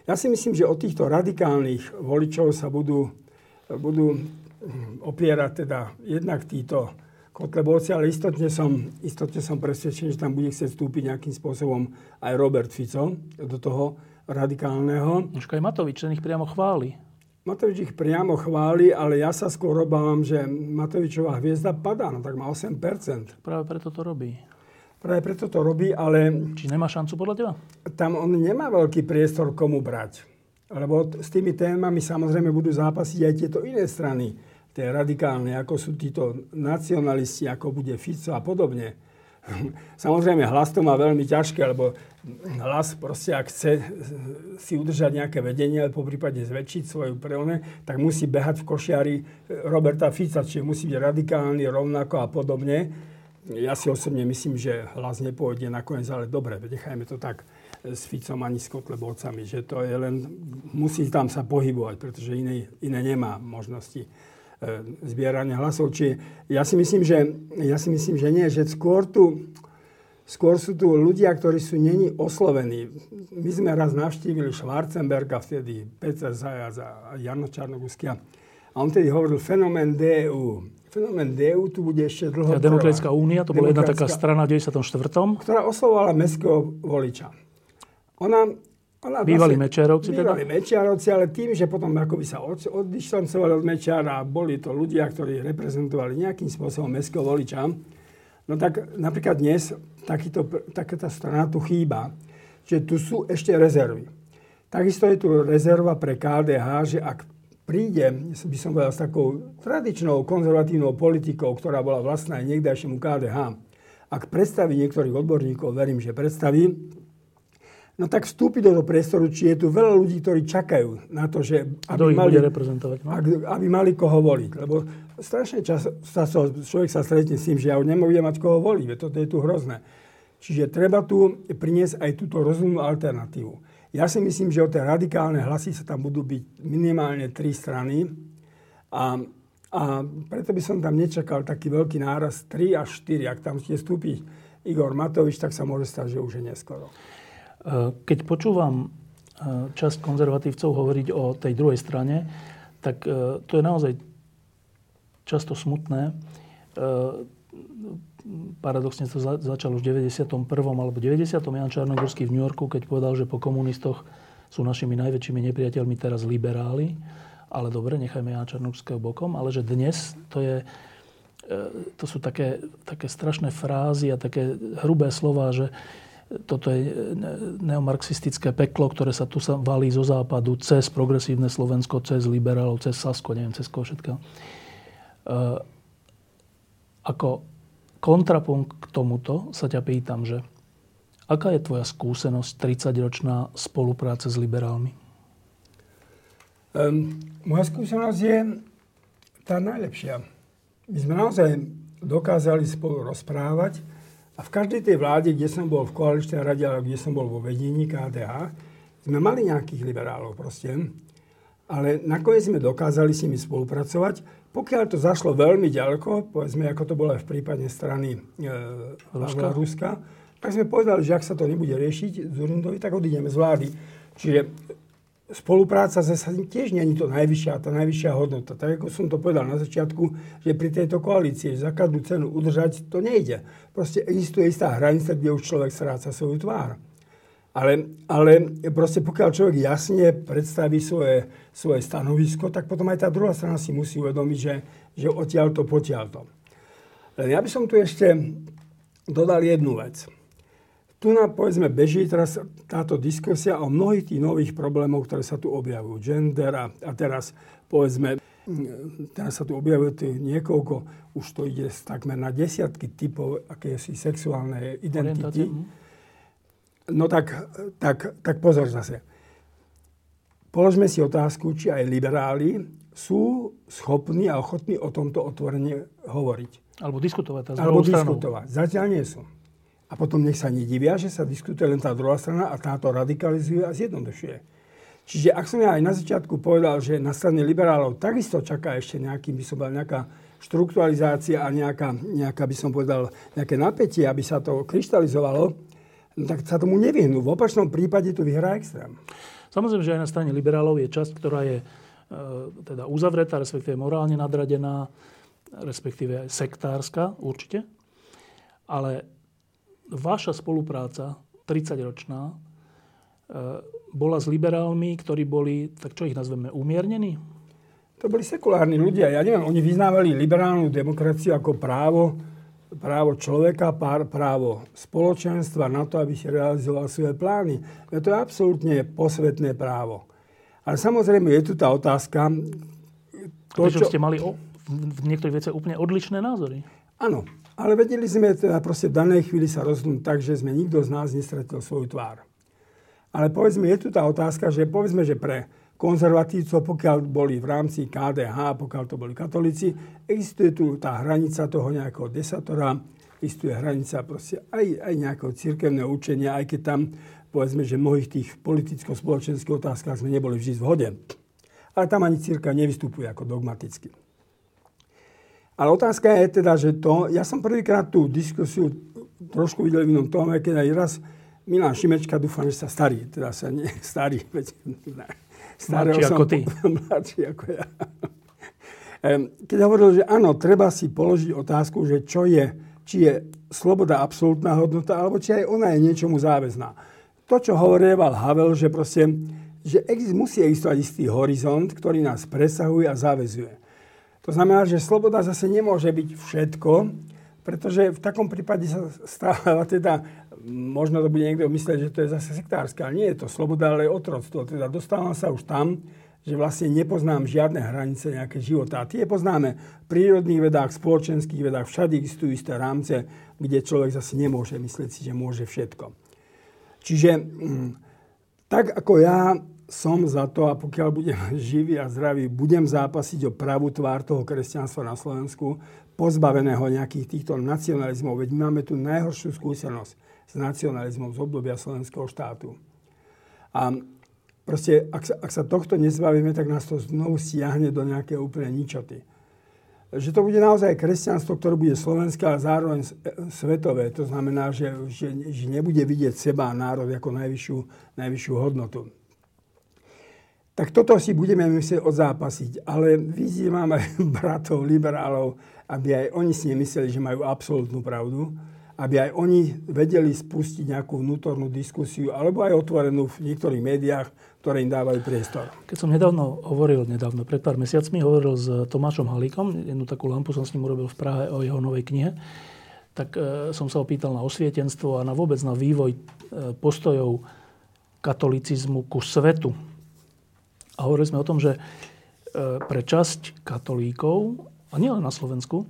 B: Ja si myslím, že od týchto radikálnych voličov sa budú budú opierať teda jednak títo Kotlebovci, ale istotne som, istotne som presvedčený, že tam bude chcieť vstúpiť nejakým spôsobom aj Robert Fico do toho radikálneho.
A: Už aj Matovič, ten ich priamo chváli.
B: Matovič ich priamo chváli, ale ja sa skôr obávam, že Matovičová hviezda padá, no tak má 8%.
A: Práve preto to robí.
B: Práve preto to robí, ale...
A: Či nemá šancu podľa teba?
B: Tam on nemá veľký priestor komu brať. Lebo s tými témami samozrejme budú zápasiť aj tieto iné strany, tie radikálne, ako sú títo nacionalisti, ako bude Fico a podobne. Samozrejme, hlas to má veľmi ťažké, lebo hlas proste, ak chce si udržať nejaké vedenie, alebo po prípade zväčšiť svoju preone, tak musí behať v košiari Roberta Fica, čiže musí byť radikálny rovnako a podobne. Ja si osobne myslím, že hlas nepôjde nakoniec, ale dobre, nechajme to tak s Ficom ani s Kotlebovcami. Že to je len, musí tam sa pohybovať, pretože iné, iné nemá možnosti zbierania hlasov. Či ja si myslím, že, ja si myslím, že nie, že skôr tu, skôr sú tu ľudia, ktorí sú není oslovení. My sme raz navštívili Schwarzenberga, vtedy Peter Zajac a Jano Čarnoguskia. A on tedy hovoril fenomén DU. Fenomén DU tu bude ešte dlho
A: Demokratická únia, to bola jedna taká strana v 94.
B: Ktorá oslovovala mestského voliča. Ona,
A: ona bývali vlastne, Mečiarovci
B: teda? Bývali Mečiarovci, ale tým, že potom akoby sa od, oddištancovali od Mečiara a boli to ľudia, ktorí reprezentovali nejakým spôsobom mestského voliča, no tak napríklad dnes takýto, takáto strana tu chýba, že tu sú ešte rezervy. Takisto je tu rezerva pre KDH, že ak príde, by som povedal, s takou tradičnou konzervatívnou politikou, ktorá bola vlastná aj niekdajšiemu KDH, ak predstaví niektorých odborníkov, verím, že predstaví, no tak vstúpi do toho priestoru, či je tu veľa ľudí, ktorí čakajú na to, že
A: aby, mali, reprezentovať, no?
B: aby mali koho voliť. Lebo strašne čas sa, človek sa stretne s tým, že ja už nebude mať koho voliť, toto je tu hrozné. Čiže treba tu priniesť aj túto rozumnú alternatívu. Ja si myslím, že o tie radikálne hlasy sa tam budú byť minimálne tri strany a, a preto by som tam nečakal taký veľký náraz 3 až 4. Ak tam ste vstúpiť Igor Matovič, tak sa môže stať, že už je neskoro.
A: Eh, keď počúvam eh, časť konzervatívcov hovoriť o tej druhej strane, tak eh, to je naozaj často smutné. Paradoxne to začalo už v 91. alebo 90. Jan Čarnogorský v New Yorku, keď povedal, že po komunistoch sú našimi najväčšími nepriateľmi teraz liberáli. Ale dobre, nechajme Jana Čarnogorského bokom. Ale že dnes to je to sú také, také strašné frázy a také hrubé slova, že toto je neomarxistické peklo, ktoré sa tu sa valí zo západu cez progresívne Slovensko, cez liberálov, cez Sasko, neviem, cez koho všetkého. E, ako kontrapunkt k tomuto sa ťa pýtam, že aká je tvoja skúsenosť 30-ročná spolupráce s liberálmi?
B: Um, moja skúsenosť je tá najlepšia. My sme naozaj dokázali spolu rozprávať, a v každej tej vláde, kde som bol v koaličnej rade, alebo kde som bol vo vedení KDH, sme mali nejakých liberálov proste. ale nakoniec sme dokázali s nimi spolupracovať. Pokiaľ to zašlo veľmi ďaleko, povedzme, ako to bolo aj v prípade strany e, Ruska. Ruska, tak sme povedali, že ak sa to nebude riešiť z Urindovi, tak odídeme z vlády. Čiže spolupráca zase tiež nie je to najvyššia, tá najvyššia hodnota. Tak ako som to povedal na začiatku, že pri tejto koalícii za každú cenu udržať to nejde. Proste existuje istá hranica, kde už človek stráca svoju tvár. Ale, ale proste pokiaľ človek jasne predstaví svoje, svoje stanovisko, tak potom aj tá druhá strana si musí uvedomiť, že, že odtiaľ to, potiaľ to. Len ja by som tu ešte dodal jednu vec. Tu nám, povedzme, beží teraz táto diskusia o mnohých tých nových problémov, ktoré sa tu objavujú. Gender a, a teraz, povedzme, teraz sa tu objavuje tých niekoľko, už to ide takmer na desiatky typov akési sexuálnej identity. Mhm. No tak, tak, tak pozor zase. Položme si otázku, či aj liberáli sú schopní a ochotní o tomto otvorene hovoriť.
A: Alebo diskutovať.
B: Alebo diskutovať. Zatiaľ nie sú. A potom nech sa nedivia, že sa diskutuje len tá druhá strana a táto radikalizuje a zjednodušuje. Čiže ak som ja aj na začiatku povedal, že na strane liberálov takisto čaká ešte nejaký, by som povedal, nejaká štrukturalizácia a nejaká, nejaká, by som povedal, nejaké napätie, aby sa to kryštalizovalo, no tak sa tomu nevyhnú. V opačnom prípade tu vyhrá extrém.
A: Samozrejme, že aj na strane liberálov je časť, ktorá je e, teda uzavretá, respektíve morálne nadradená, respektíve aj sektárska, určite. Ale vaša spolupráca, 30-ročná, e, bola s liberálmi, ktorí boli, tak čo ich nazveme, umiernení?
B: To boli sekulárni ľudia. Ja neviem, oni vyznávali liberálnu demokraciu ako právo právo človeka, právo spoločenstva na to, aby si realizoval svoje plány. To je absolútne posvetné právo. Ale samozrejme je tu tá otázka...
A: To, Prečo čo... ste mali o, v niektorých veciach úplne odlišné názory?
B: Áno, ale vedeli sme teda proste v danej chvíli sa rozhodnúť tak, že sme nikto z nás nestratil svoju tvár. Ale povedzme, je tu tá otázka, že povedzme, že pre konzervatívcov, pokiaľ boli v rámci KDH, pokiaľ to boli katolíci, existuje tu tá hranica toho nejakého desatora, existuje hranica proste aj, aj nejakého cirkevného učenia, aj keď tam, povedzme, že v mnohých tých politicko-spoločenských otázkach sme neboli vždy v hode. Ale tam ani círka nevystupuje ako dogmaticky. Ale otázka je teda, že to, ja som prvýkrát tú diskusiu trošku videl v inom tome, keď aj raz Milan Šimečka, dúfam, že sa starý, teda sa nie (laughs) starý, veď,
A: Mladší ako ty. (laughs)
B: Mladší ako ja. Keď hovoril, že áno, treba si položiť otázku, že čo je, či je sloboda absolútna hodnota, alebo či aj ona je niečomu záväzná. To, čo hovorieval Havel, že proste, že musí existovať istý horizont, ktorý nás presahuje a záväzuje. To znamená, že sloboda zase nemôže byť všetko, pretože v takom prípade sa stáva teda možno to bude niekto myslieť, že to je zase sektárske, ale nie je to sloboda, ale otroctvo. Teda dostávam sa už tam, že vlastne nepoznám žiadne hranice nejaké života. A tie poznáme v prírodných vedách, spoločenských vedách, všade existujú isté rámce, kde človek zase nemôže myslieť si, že môže všetko. Čiže mm, tak ako ja som za to, a pokiaľ budem (laughs) živý a zdravý, budem zápasiť o pravú tvár toho kresťanstva na Slovensku, pozbaveného nejakých týchto nacionalizmov. Veď máme tu najhoršiu skúsenosť s nacionalizmom z obdobia slovenského štátu. A proste, ak sa, ak sa tohto nezbavíme, tak nás to znovu stiahne do nejaké úplne ničoty. Že to bude naozaj kresťanstvo, ktoré bude slovenské a zároveň e, svetové. To znamená, že, že, že nebude vidieť seba a národ ako najvyššiu, najvyššiu hodnotu. Tak toto si budeme myslieť odzápasiť. Ale vyzývam aj (laughs) bratov liberálov, aby aj oni si nemysleli, že majú absolútnu pravdu aby aj oni vedeli spustiť nejakú vnútornú diskusiu, alebo aj otvorenú v niektorých médiách, ktoré im dávajú priestor.
A: Keď som nedávno hovoril, nedávno, pred pár mesiacmi, hovoril s Tomášom Halíkom, jednu takú lampu som s ním urobil v Prahe o jeho novej knihe, tak e, som sa opýtal na osvietenstvo a na vôbec na vývoj e, postojov katolicizmu ku svetu. A hovorili sme o tom, že e, pre časť katolíkov, a nielen na Slovensku,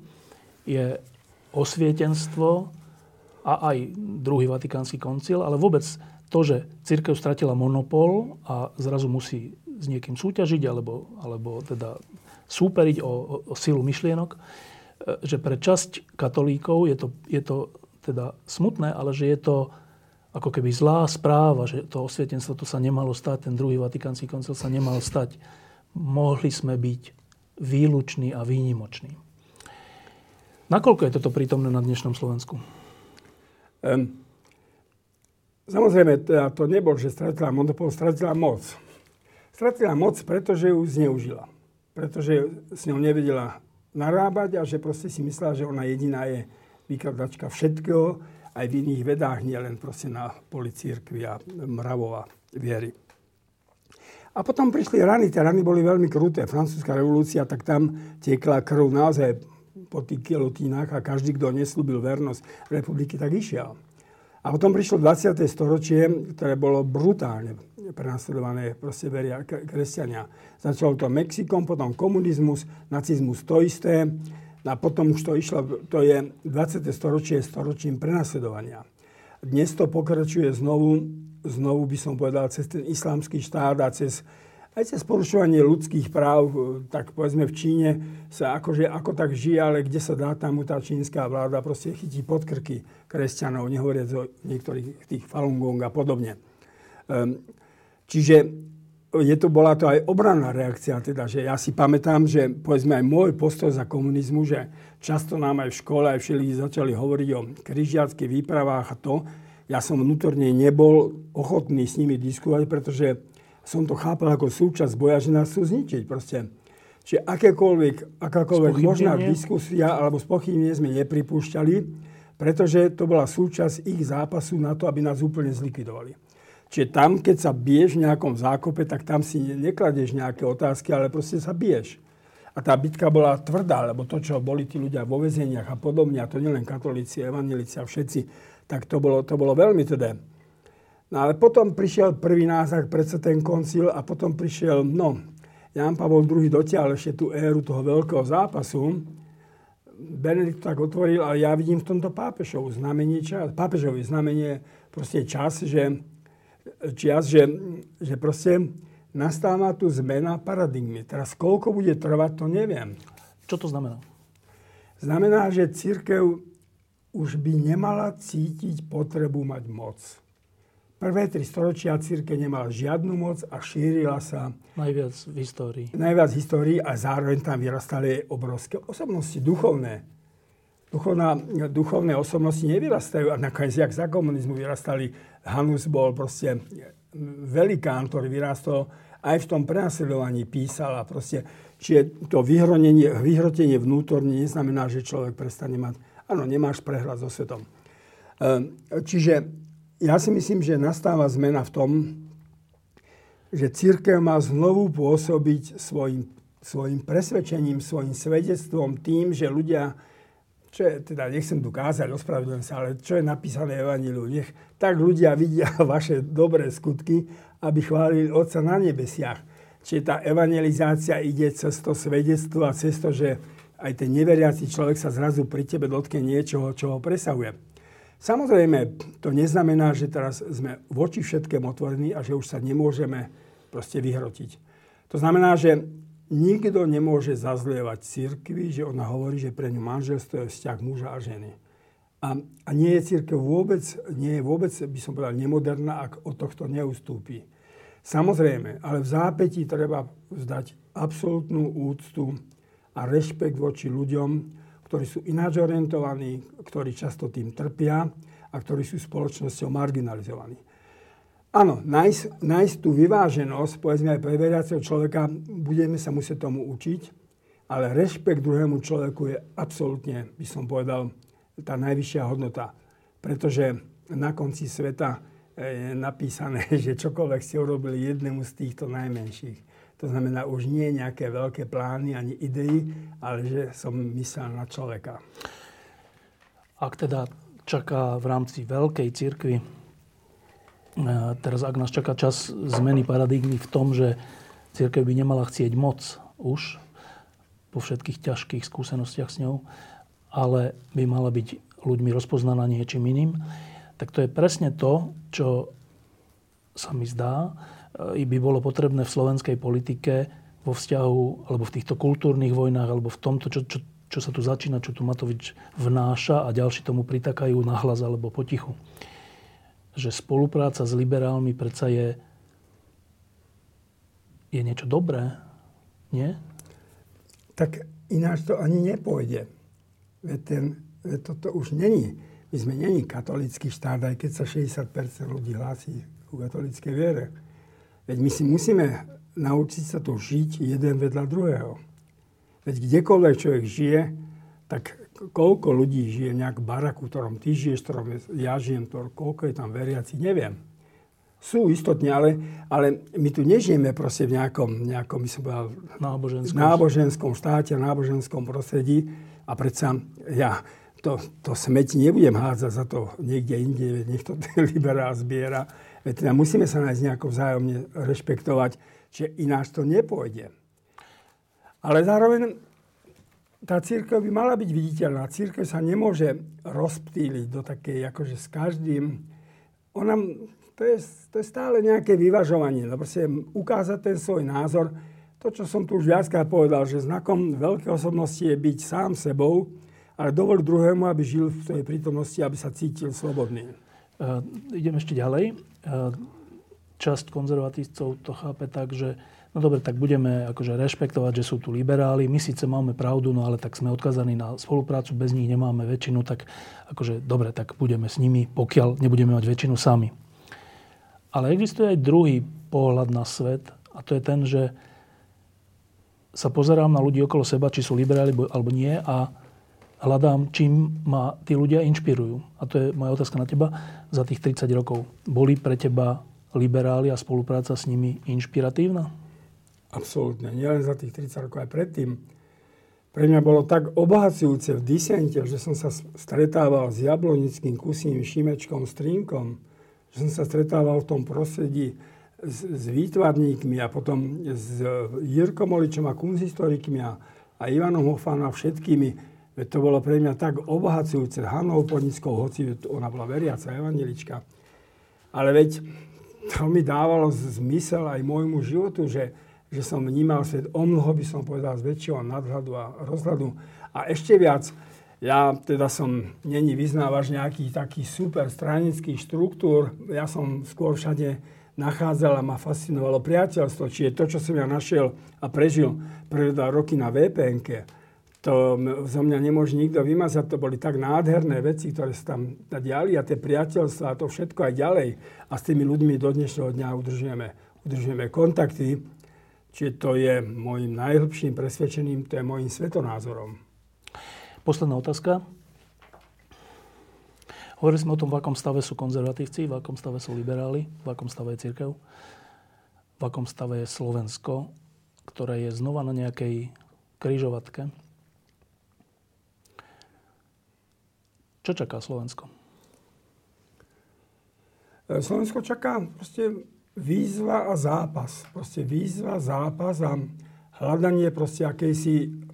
A: je osvietenstvo a aj druhý Vatikánsky koncil, ale vôbec to, že církev stratila monopol a zrazu musí s niekým súťažiť alebo, alebo teda súperiť o, o, silu myšlienok, e, že pre časť katolíkov je to, je to teda smutné, ale že je to ako keby zlá správa, že to osvietenstvo to sa nemalo stať, ten druhý Vatikánsky koncil sa nemal stať mohli sme byť výluční a výnimoční. Nakoľko je toto prítomné na dnešnom Slovensku? Um,
B: samozrejme, teda to nebol, že stratila monopol, stratila moc. Stratila moc, pretože ju zneužila. Pretože s ňou nevedela narábať a že proste si myslela, že ona jediná je vykladačka všetkého, aj v iných vedách, nielen proste na poli církvy a mravov a viery. A potom prišli rany, tie rany boli veľmi kruté. Francúzska revolúcia, tak tam tiekla krv naozaj po tých kilotínach a každý, kto neslúbil vernosť republiky, tak išiel. A potom prišlo 20. storočie, ktoré bolo brutálne prenasledované proste veria kresťania. Začalo to Mexikom, potom komunizmus, nacizmus to isté. A potom už to išlo, to je 20. storočie storočím prenasledovania. Dnes to pokračuje znovu znovu by som povedal, cez ten islamský štát a cez, aj cez porušovanie ľudských práv, tak povedzme v Číne sa akože ako tak žije, ale kde sa dá, tam tá čínska vláda proste chytí pod krky kresťanov, nehovoriac o niektorých tých Falun Gong a podobne. Um, čiže je to, bola to aj obranná reakcia, teda, že ja si pamätám, že povedzme aj môj postoj za komunizmu, že často nám aj v škole, aj všeli začali hovoriť o križiackých výpravách a to, ja som vnútorne nebol ochotný s nimi diskutovať, pretože som to chápal ako súčasť boja, že nás chcú zničiť. Proste. Čiže akékoľvek, akákoľvek možná diskusia alebo spochybnenie sme nepripúšťali, pretože to bola súčasť ich zápasu na to, aby nás úplne zlikvidovali. Čiže tam, keď sa biješ v nejakom zákope, tak tam si nekladeš nejaké otázky, ale proste sa biješ. A tá bitka bola tvrdá, lebo to, čo boli tí ľudia vo vezeniach a podobne, a to nielen katolíci, evanelici a všetci, tak to bolo, to bolo veľmi teda. No ale potom prišiel prvý náznak, predsa ten koncil a potom prišiel, no, Jan Pavol II dotiaľ ešte tú éru toho veľkého zápasu. Benedikt tak otvoril, ale ja vidím v tomto pápežov znamenie pápežovi znamenie proste čas, že, čas, že, že proste nastáva tu zmena paradigmy. Teraz koľko bude trvať, to neviem.
A: Čo to znamená?
B: Znamená, že církev už by nemala cítiť potrebu mať moc. Prvé tri storočia círke nemala žiadnu moc a šírila sa...
A: Najviac v histórii.
B: Najviac v histórii a zároveň tam vyrastali obrovské osobnosti duchovné. Duchovná, duchovné osobnosti nevyrastajú a nakoniec, jak za komunizmu vyrastali, Hanus bol proste velikán, ktorý vyrastol aj v tom prenasledovaní písal a proste, čiže to vyhrotenie vnútorne neznamená, že človek prestane mať Áno, nemáš prehľad so svetom. Ehm, čiže ja si myslím, že nastáva zmena v tom, že církev má znovu pôsobiť svojim, svojim presvedčením, svojim svedectvom tým, že ľudia, čo je, teda nechcem tu kázať, ospravedlňujem sa, ale čo je napísané v Evangeliu, nech tak ľudia vidia (laughs) vaše dobré skutky, aby chválili Otca na nebesiach. Čiže tá evangelizácia ide cez to svedectvo a cez to, že aj ten neveriaci človek sa zrazu pri tebe dotkne niečoho, čo ho presahuje. Samozrejme, to neznamená, že teraz sme voči všetkému otvorení a že už sa nemôžeme proste vyhrotiť. To znamená, že nikto nemôže zazlievať církvi, že ona hovorí, že pre ňu manželstvo je vzťah muža a ženy. A, a nie je církev vôbec, nie je vôbec, by som povedal, nemoderná, ak od tohto neustúpi. Samozrejme, ale v zápätí treba vzdať absolútnu úctu a rešpekt voči ľuďom, ktorí sú ináč orientovaní, ktorí často tým trpia a ktorí sú spoločnosťou marginalizovaní. Áno, nájsť, nájsť tú vyváženosť, povedzme aj pre veriaceho človeka, budeme sa musieť tomu učiť, ale rešpekt druhému človeku je absolútne, by som povedal, tá najvyššia hodnota. Pretože na konci sveta je napísané, (laughs) že čokoľvek ste urobili jednému z týchto najmenších, to znamená už nie nejaké veľké plány ani idei, ale že som myslel na človeka.
A: Ak teda čaká v rámci veľkej cirkvi, e, teraz ak nás čaká čas zmeny paradigmy v tom, že církev by nemala chcieť moc už po všetkých ťažkých skúsenostiach s ňou, ale by mala byť ľuďmi rozpoznaná niečím iným, tak to je presne to, čo sa mi zdá, by bolo potrebné v slovenskej politike vo vzťahu, alebo v týchto kultúrnych vojnách, alebo v tomto, čo, čo, čo sa tu začína, čo tu Matovič vnáša a ďalší tomu pritakajú nahlas alebo potichu. Že spolupráca s liberálmi predsa je, je niečo dobré. Nie?
B: Tak ináč to ani nepôjde. Veď, ten, toto už není. My sme není katolický štát, aj keď sa 60% ľudí hlási ku katolíckej viere. Veď my si musíme naučiť sa tu žiť jeden vedľa druhého. Veď kdekoľvek človek žije, tak koľko ľudí žije nejak baraku, ktorom ty žiješ, ktorom ja žijem, ktorom, koľko je tam veriaci, neviem. Sú istotne, ale, ale my tu nežijeme proste v nejakom, nejakom som povedal,
A: náboženskom.
B: náboženskom štáte, náboženskom prostredí a predsa ja to, to smeti nebudem hádzať za to niekde inde, veď nech to (laughs) liberál zbiera. Veď teda musíme sa nájsť nejako vzájomne rešpektovať, že ináč to nepôjde. Ale zároveň tá církev by mala byť viditeľná. Církev sa nemôže rozptýliť do takej, akože s každým... Ona, to je, to je stále nejaké vyvažovanie. No proste ukázať ten svoj názor. To, čo som tu už viackrát povedal, že znakom veľkej osobnosti je byť sám sebou, ale dovol druhému, aby žil v tej prítomnosti, aby sa cítil slobodný.
A: Uh, idem ešte ďalej. Uh, časť konzervatívcov to chápe tak, že no dobre, tak budeme akože rešpektovať, že sú tu liberáli. My síce máme pravdu, no ale tak sme odkazaní na spoluprácu, bez nich nemáme väčšinu, tak akože dobre, tak budeme s nimi, pokiaľ nebudeme mať väčšinu sami. Ale existuje aj druhý pohľad na svet a to je ten, že sa pozerám na ľudí okolo seba, či sú liberáli alebo nie a hľadám, čím ma tí ľudia inšpirujú. A to je moja otázka na teba. Za tých 30 rokov boli pre teba liberáli a spolupráca s nimi inšpiratívna?
B: Absolútne. Nielen za tých 30 rokov, aj predtým. Pre mňa bolo tak obohacujúce v disente, že som sa stretával s jablonickým kusím Šimečkom Strínkom, že som sa stretával v tom prostredí s, s výtvarníkmi a potom s Jirkom Oličom a kunzhistorikmi a, a Ivanom Hofánom a všetkými Veď to bolo pre mňa tak obohacujúce. Hanou Podnickou, hoci ona bola veriaca evanelička. Ale veď to mi dávalo zmysel aj môjmu životu, že, že som vnímal svet o mnoho, by som povedal, z väčšieho nadhľadu a rozhľadu. A ešte viac, ja teda som není vyznávač nejakých takých super stranických štruktúr. Ja som skôr všade nachádzal a ma fascinovalo priateľstvo. Čiže to, čo som ja našiel a prežil prvé dva roky na vpn to zo mňa nemôže nikto vymazať. To boli tak nádherné veci, ktoré sa tam diali a tie priateľstva a to všetko aj ďalej. A s tými ľuďmi do dnešného dňa udržujeme, udržujeme kontakty. Čiže to je môjim najhlbším presvedčením, to je môjim svetonázorom.
A: Posledná otázka. Hovorili sme o tom, v akom stave sú konzervatívci, v akom stave sú liberáli, v akom stave je církev, v akom stave je Slovensko, ktoré je znova na nejakej kryžovatke. Čo čaká Slovensko?
B: Slovensko čaká proste výzva a zápas. Proste výzva, zápas a hľadanie proste akejsi...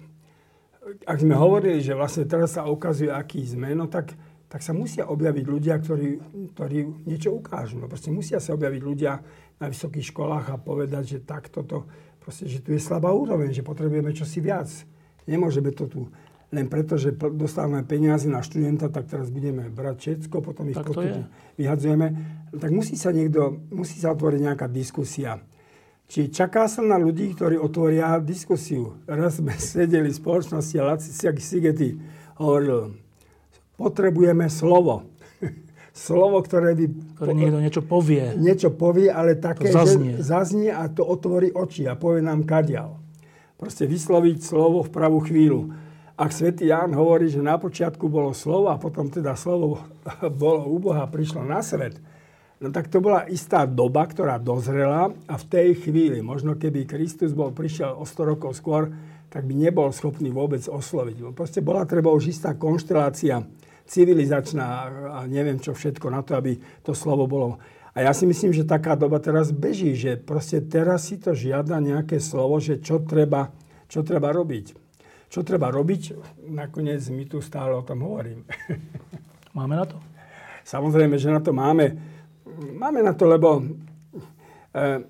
B: Ak sme hovorili, že vlastne teraz sa ukazuje, aký sme, no tak, tak sa musia objaviť ľudia, ktorí, ktorí niečo ukážu. No proste musia sa objaviť ľudia na vysokých školách a povedať, že takto to, proste, že tu je slabá úroveň, že potrebujeme čosi viac. Nemôžeme to tu len preto, že dostávame peniaze na študenta, tak teraz budeme brať všetko, potom ich potom vyhadzujeme. Tak musí sa niekto, musí sa otvoriť nejaká diskusia. Či čaká sa na ľudí, ktorí otvoria diskusiu. Raz sme (laughs) sedeli v spoločnosti a Laci Sigety hovoril, potrebujeme slovo. (laughs) slovo, ktoré by...
A: Ktoré niekto niečo povie.
B: Niečo povie, ale také, to zaznie. že zaznie a to otvorí oči a povie nám kadial. Proste vysloviť slovo v pravú chvíľu ak svätý Ján hovorí, že na počiatku bolo slovo a potom teda slovo (laughs) bolo u Boha, prišlo na svet, no tak to bola istá doba, ktorá dozrela a v tej chvíli, možno keby Kristus bol prišiel o 100 rokov skôr, tak by nebol schopný vôbec osloviť. Proste bola treba už istá konštelácia civilizačná a neviem čo všetko na to, aby to slovo bolo. A ja si myslím, že taká doba teraz beží, že proste teraz si to žiada nejaké slovo, že čo treba, čo treba robiť. Čo treba robiť? Nakoniec my tu stále o tom hovorím. (laughs)
A: Máme na to?
B: Samozrejme, že na to máme. Máme na to, lebo e,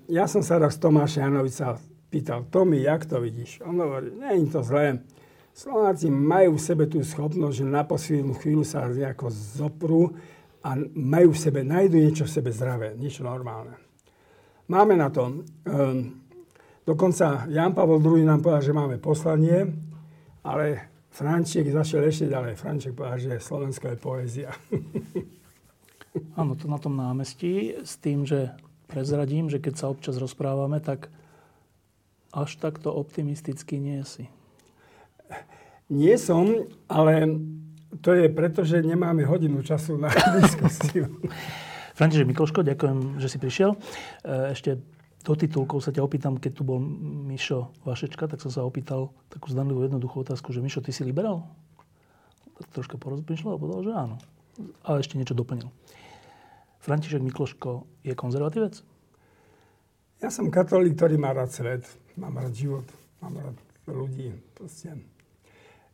B: ja som sa raz Tomáša Janovica pýtal, Tomi, jak to vidíš? On hovorí, nie je to zlé. Slováci majú v sebe tú schopnosť, že na poslednú chvíľu sa nejako zoprú a majú v sebe, nájdu niečo v sebe zdravé, niečo normálne. Máme na to. E, Dokonca Jan Pavel II nám povedal, že máme poslanie, ale Franček zašiel ešte ďalej. Franček povedal, že Slovensko je poézia. (laughs)
A: Áno, to na tom námestí s tým, že prezradím, že keď sa občas rozprávame, tak až takto optimisticky nie si.
B: Nie som, ale to je preto, že nemáme hodinu času na (laughs) diskusiu.
A: František Mikloško, ďakujem, že si prišiel. E, ešte do titulkov sa ťa opýtam, keď tu bol Mišo Vašečka, tak som sa opýtal takú zdanlivú jednoduchú otázku, že Mišo, ty si liberál? Tak troška porozmýšľal a povedal, že áno. Ale ešte niečo doplnil. František Mikloško je konzervatívec?
B: Ja som katolík, ktorý má rád svet, mám rád život, mám rád ľudí. Proste.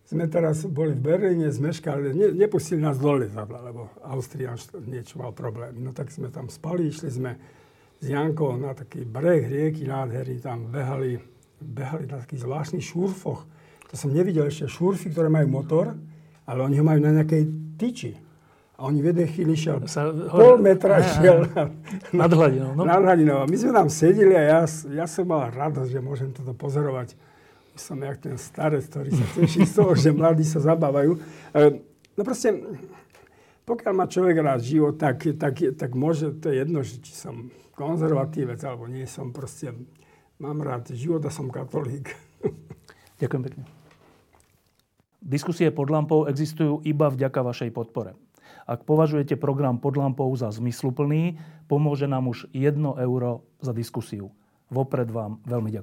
B: Sme teraz boli v Berlíne, zmeškali, ne, nepustili nás do letadla, lebo Austrian niečo mal problémy. No tak sme tam spali, išli sme s Jankou na taký breh rieky nádherný, tam behali, behali na takých zvláštnych šurfoch. To som nevidel ešte šurfy, ktoré majú motor, ale oni ho majú na nejakej tyči. A oni v jednej chvíli šiel sa, pol metra šiel
A: nad hladinou. No.
B: Nad hladinou. My sme tam sedeli a ja, ja som mal radosť, že môžem toto pozorovať. Som jak ten starec, ktorý sa teší z toho, že mladí sa zabávajú. E, no proste, pokiaľ má človek rád život, tak, tak, tak môže, to je jedno, či som konzervatívec alebo nie, som proste, mám rád život a som katolík. (laughs)
A: Ďakujem pekne. Diskusie pod lampou existujú iba vďaka vašej podpore. Ak považujete program pod lampou za zmysluplný, pomôže nám už 1 euro za diskusiu. Vopred vám veľmi ďakujem.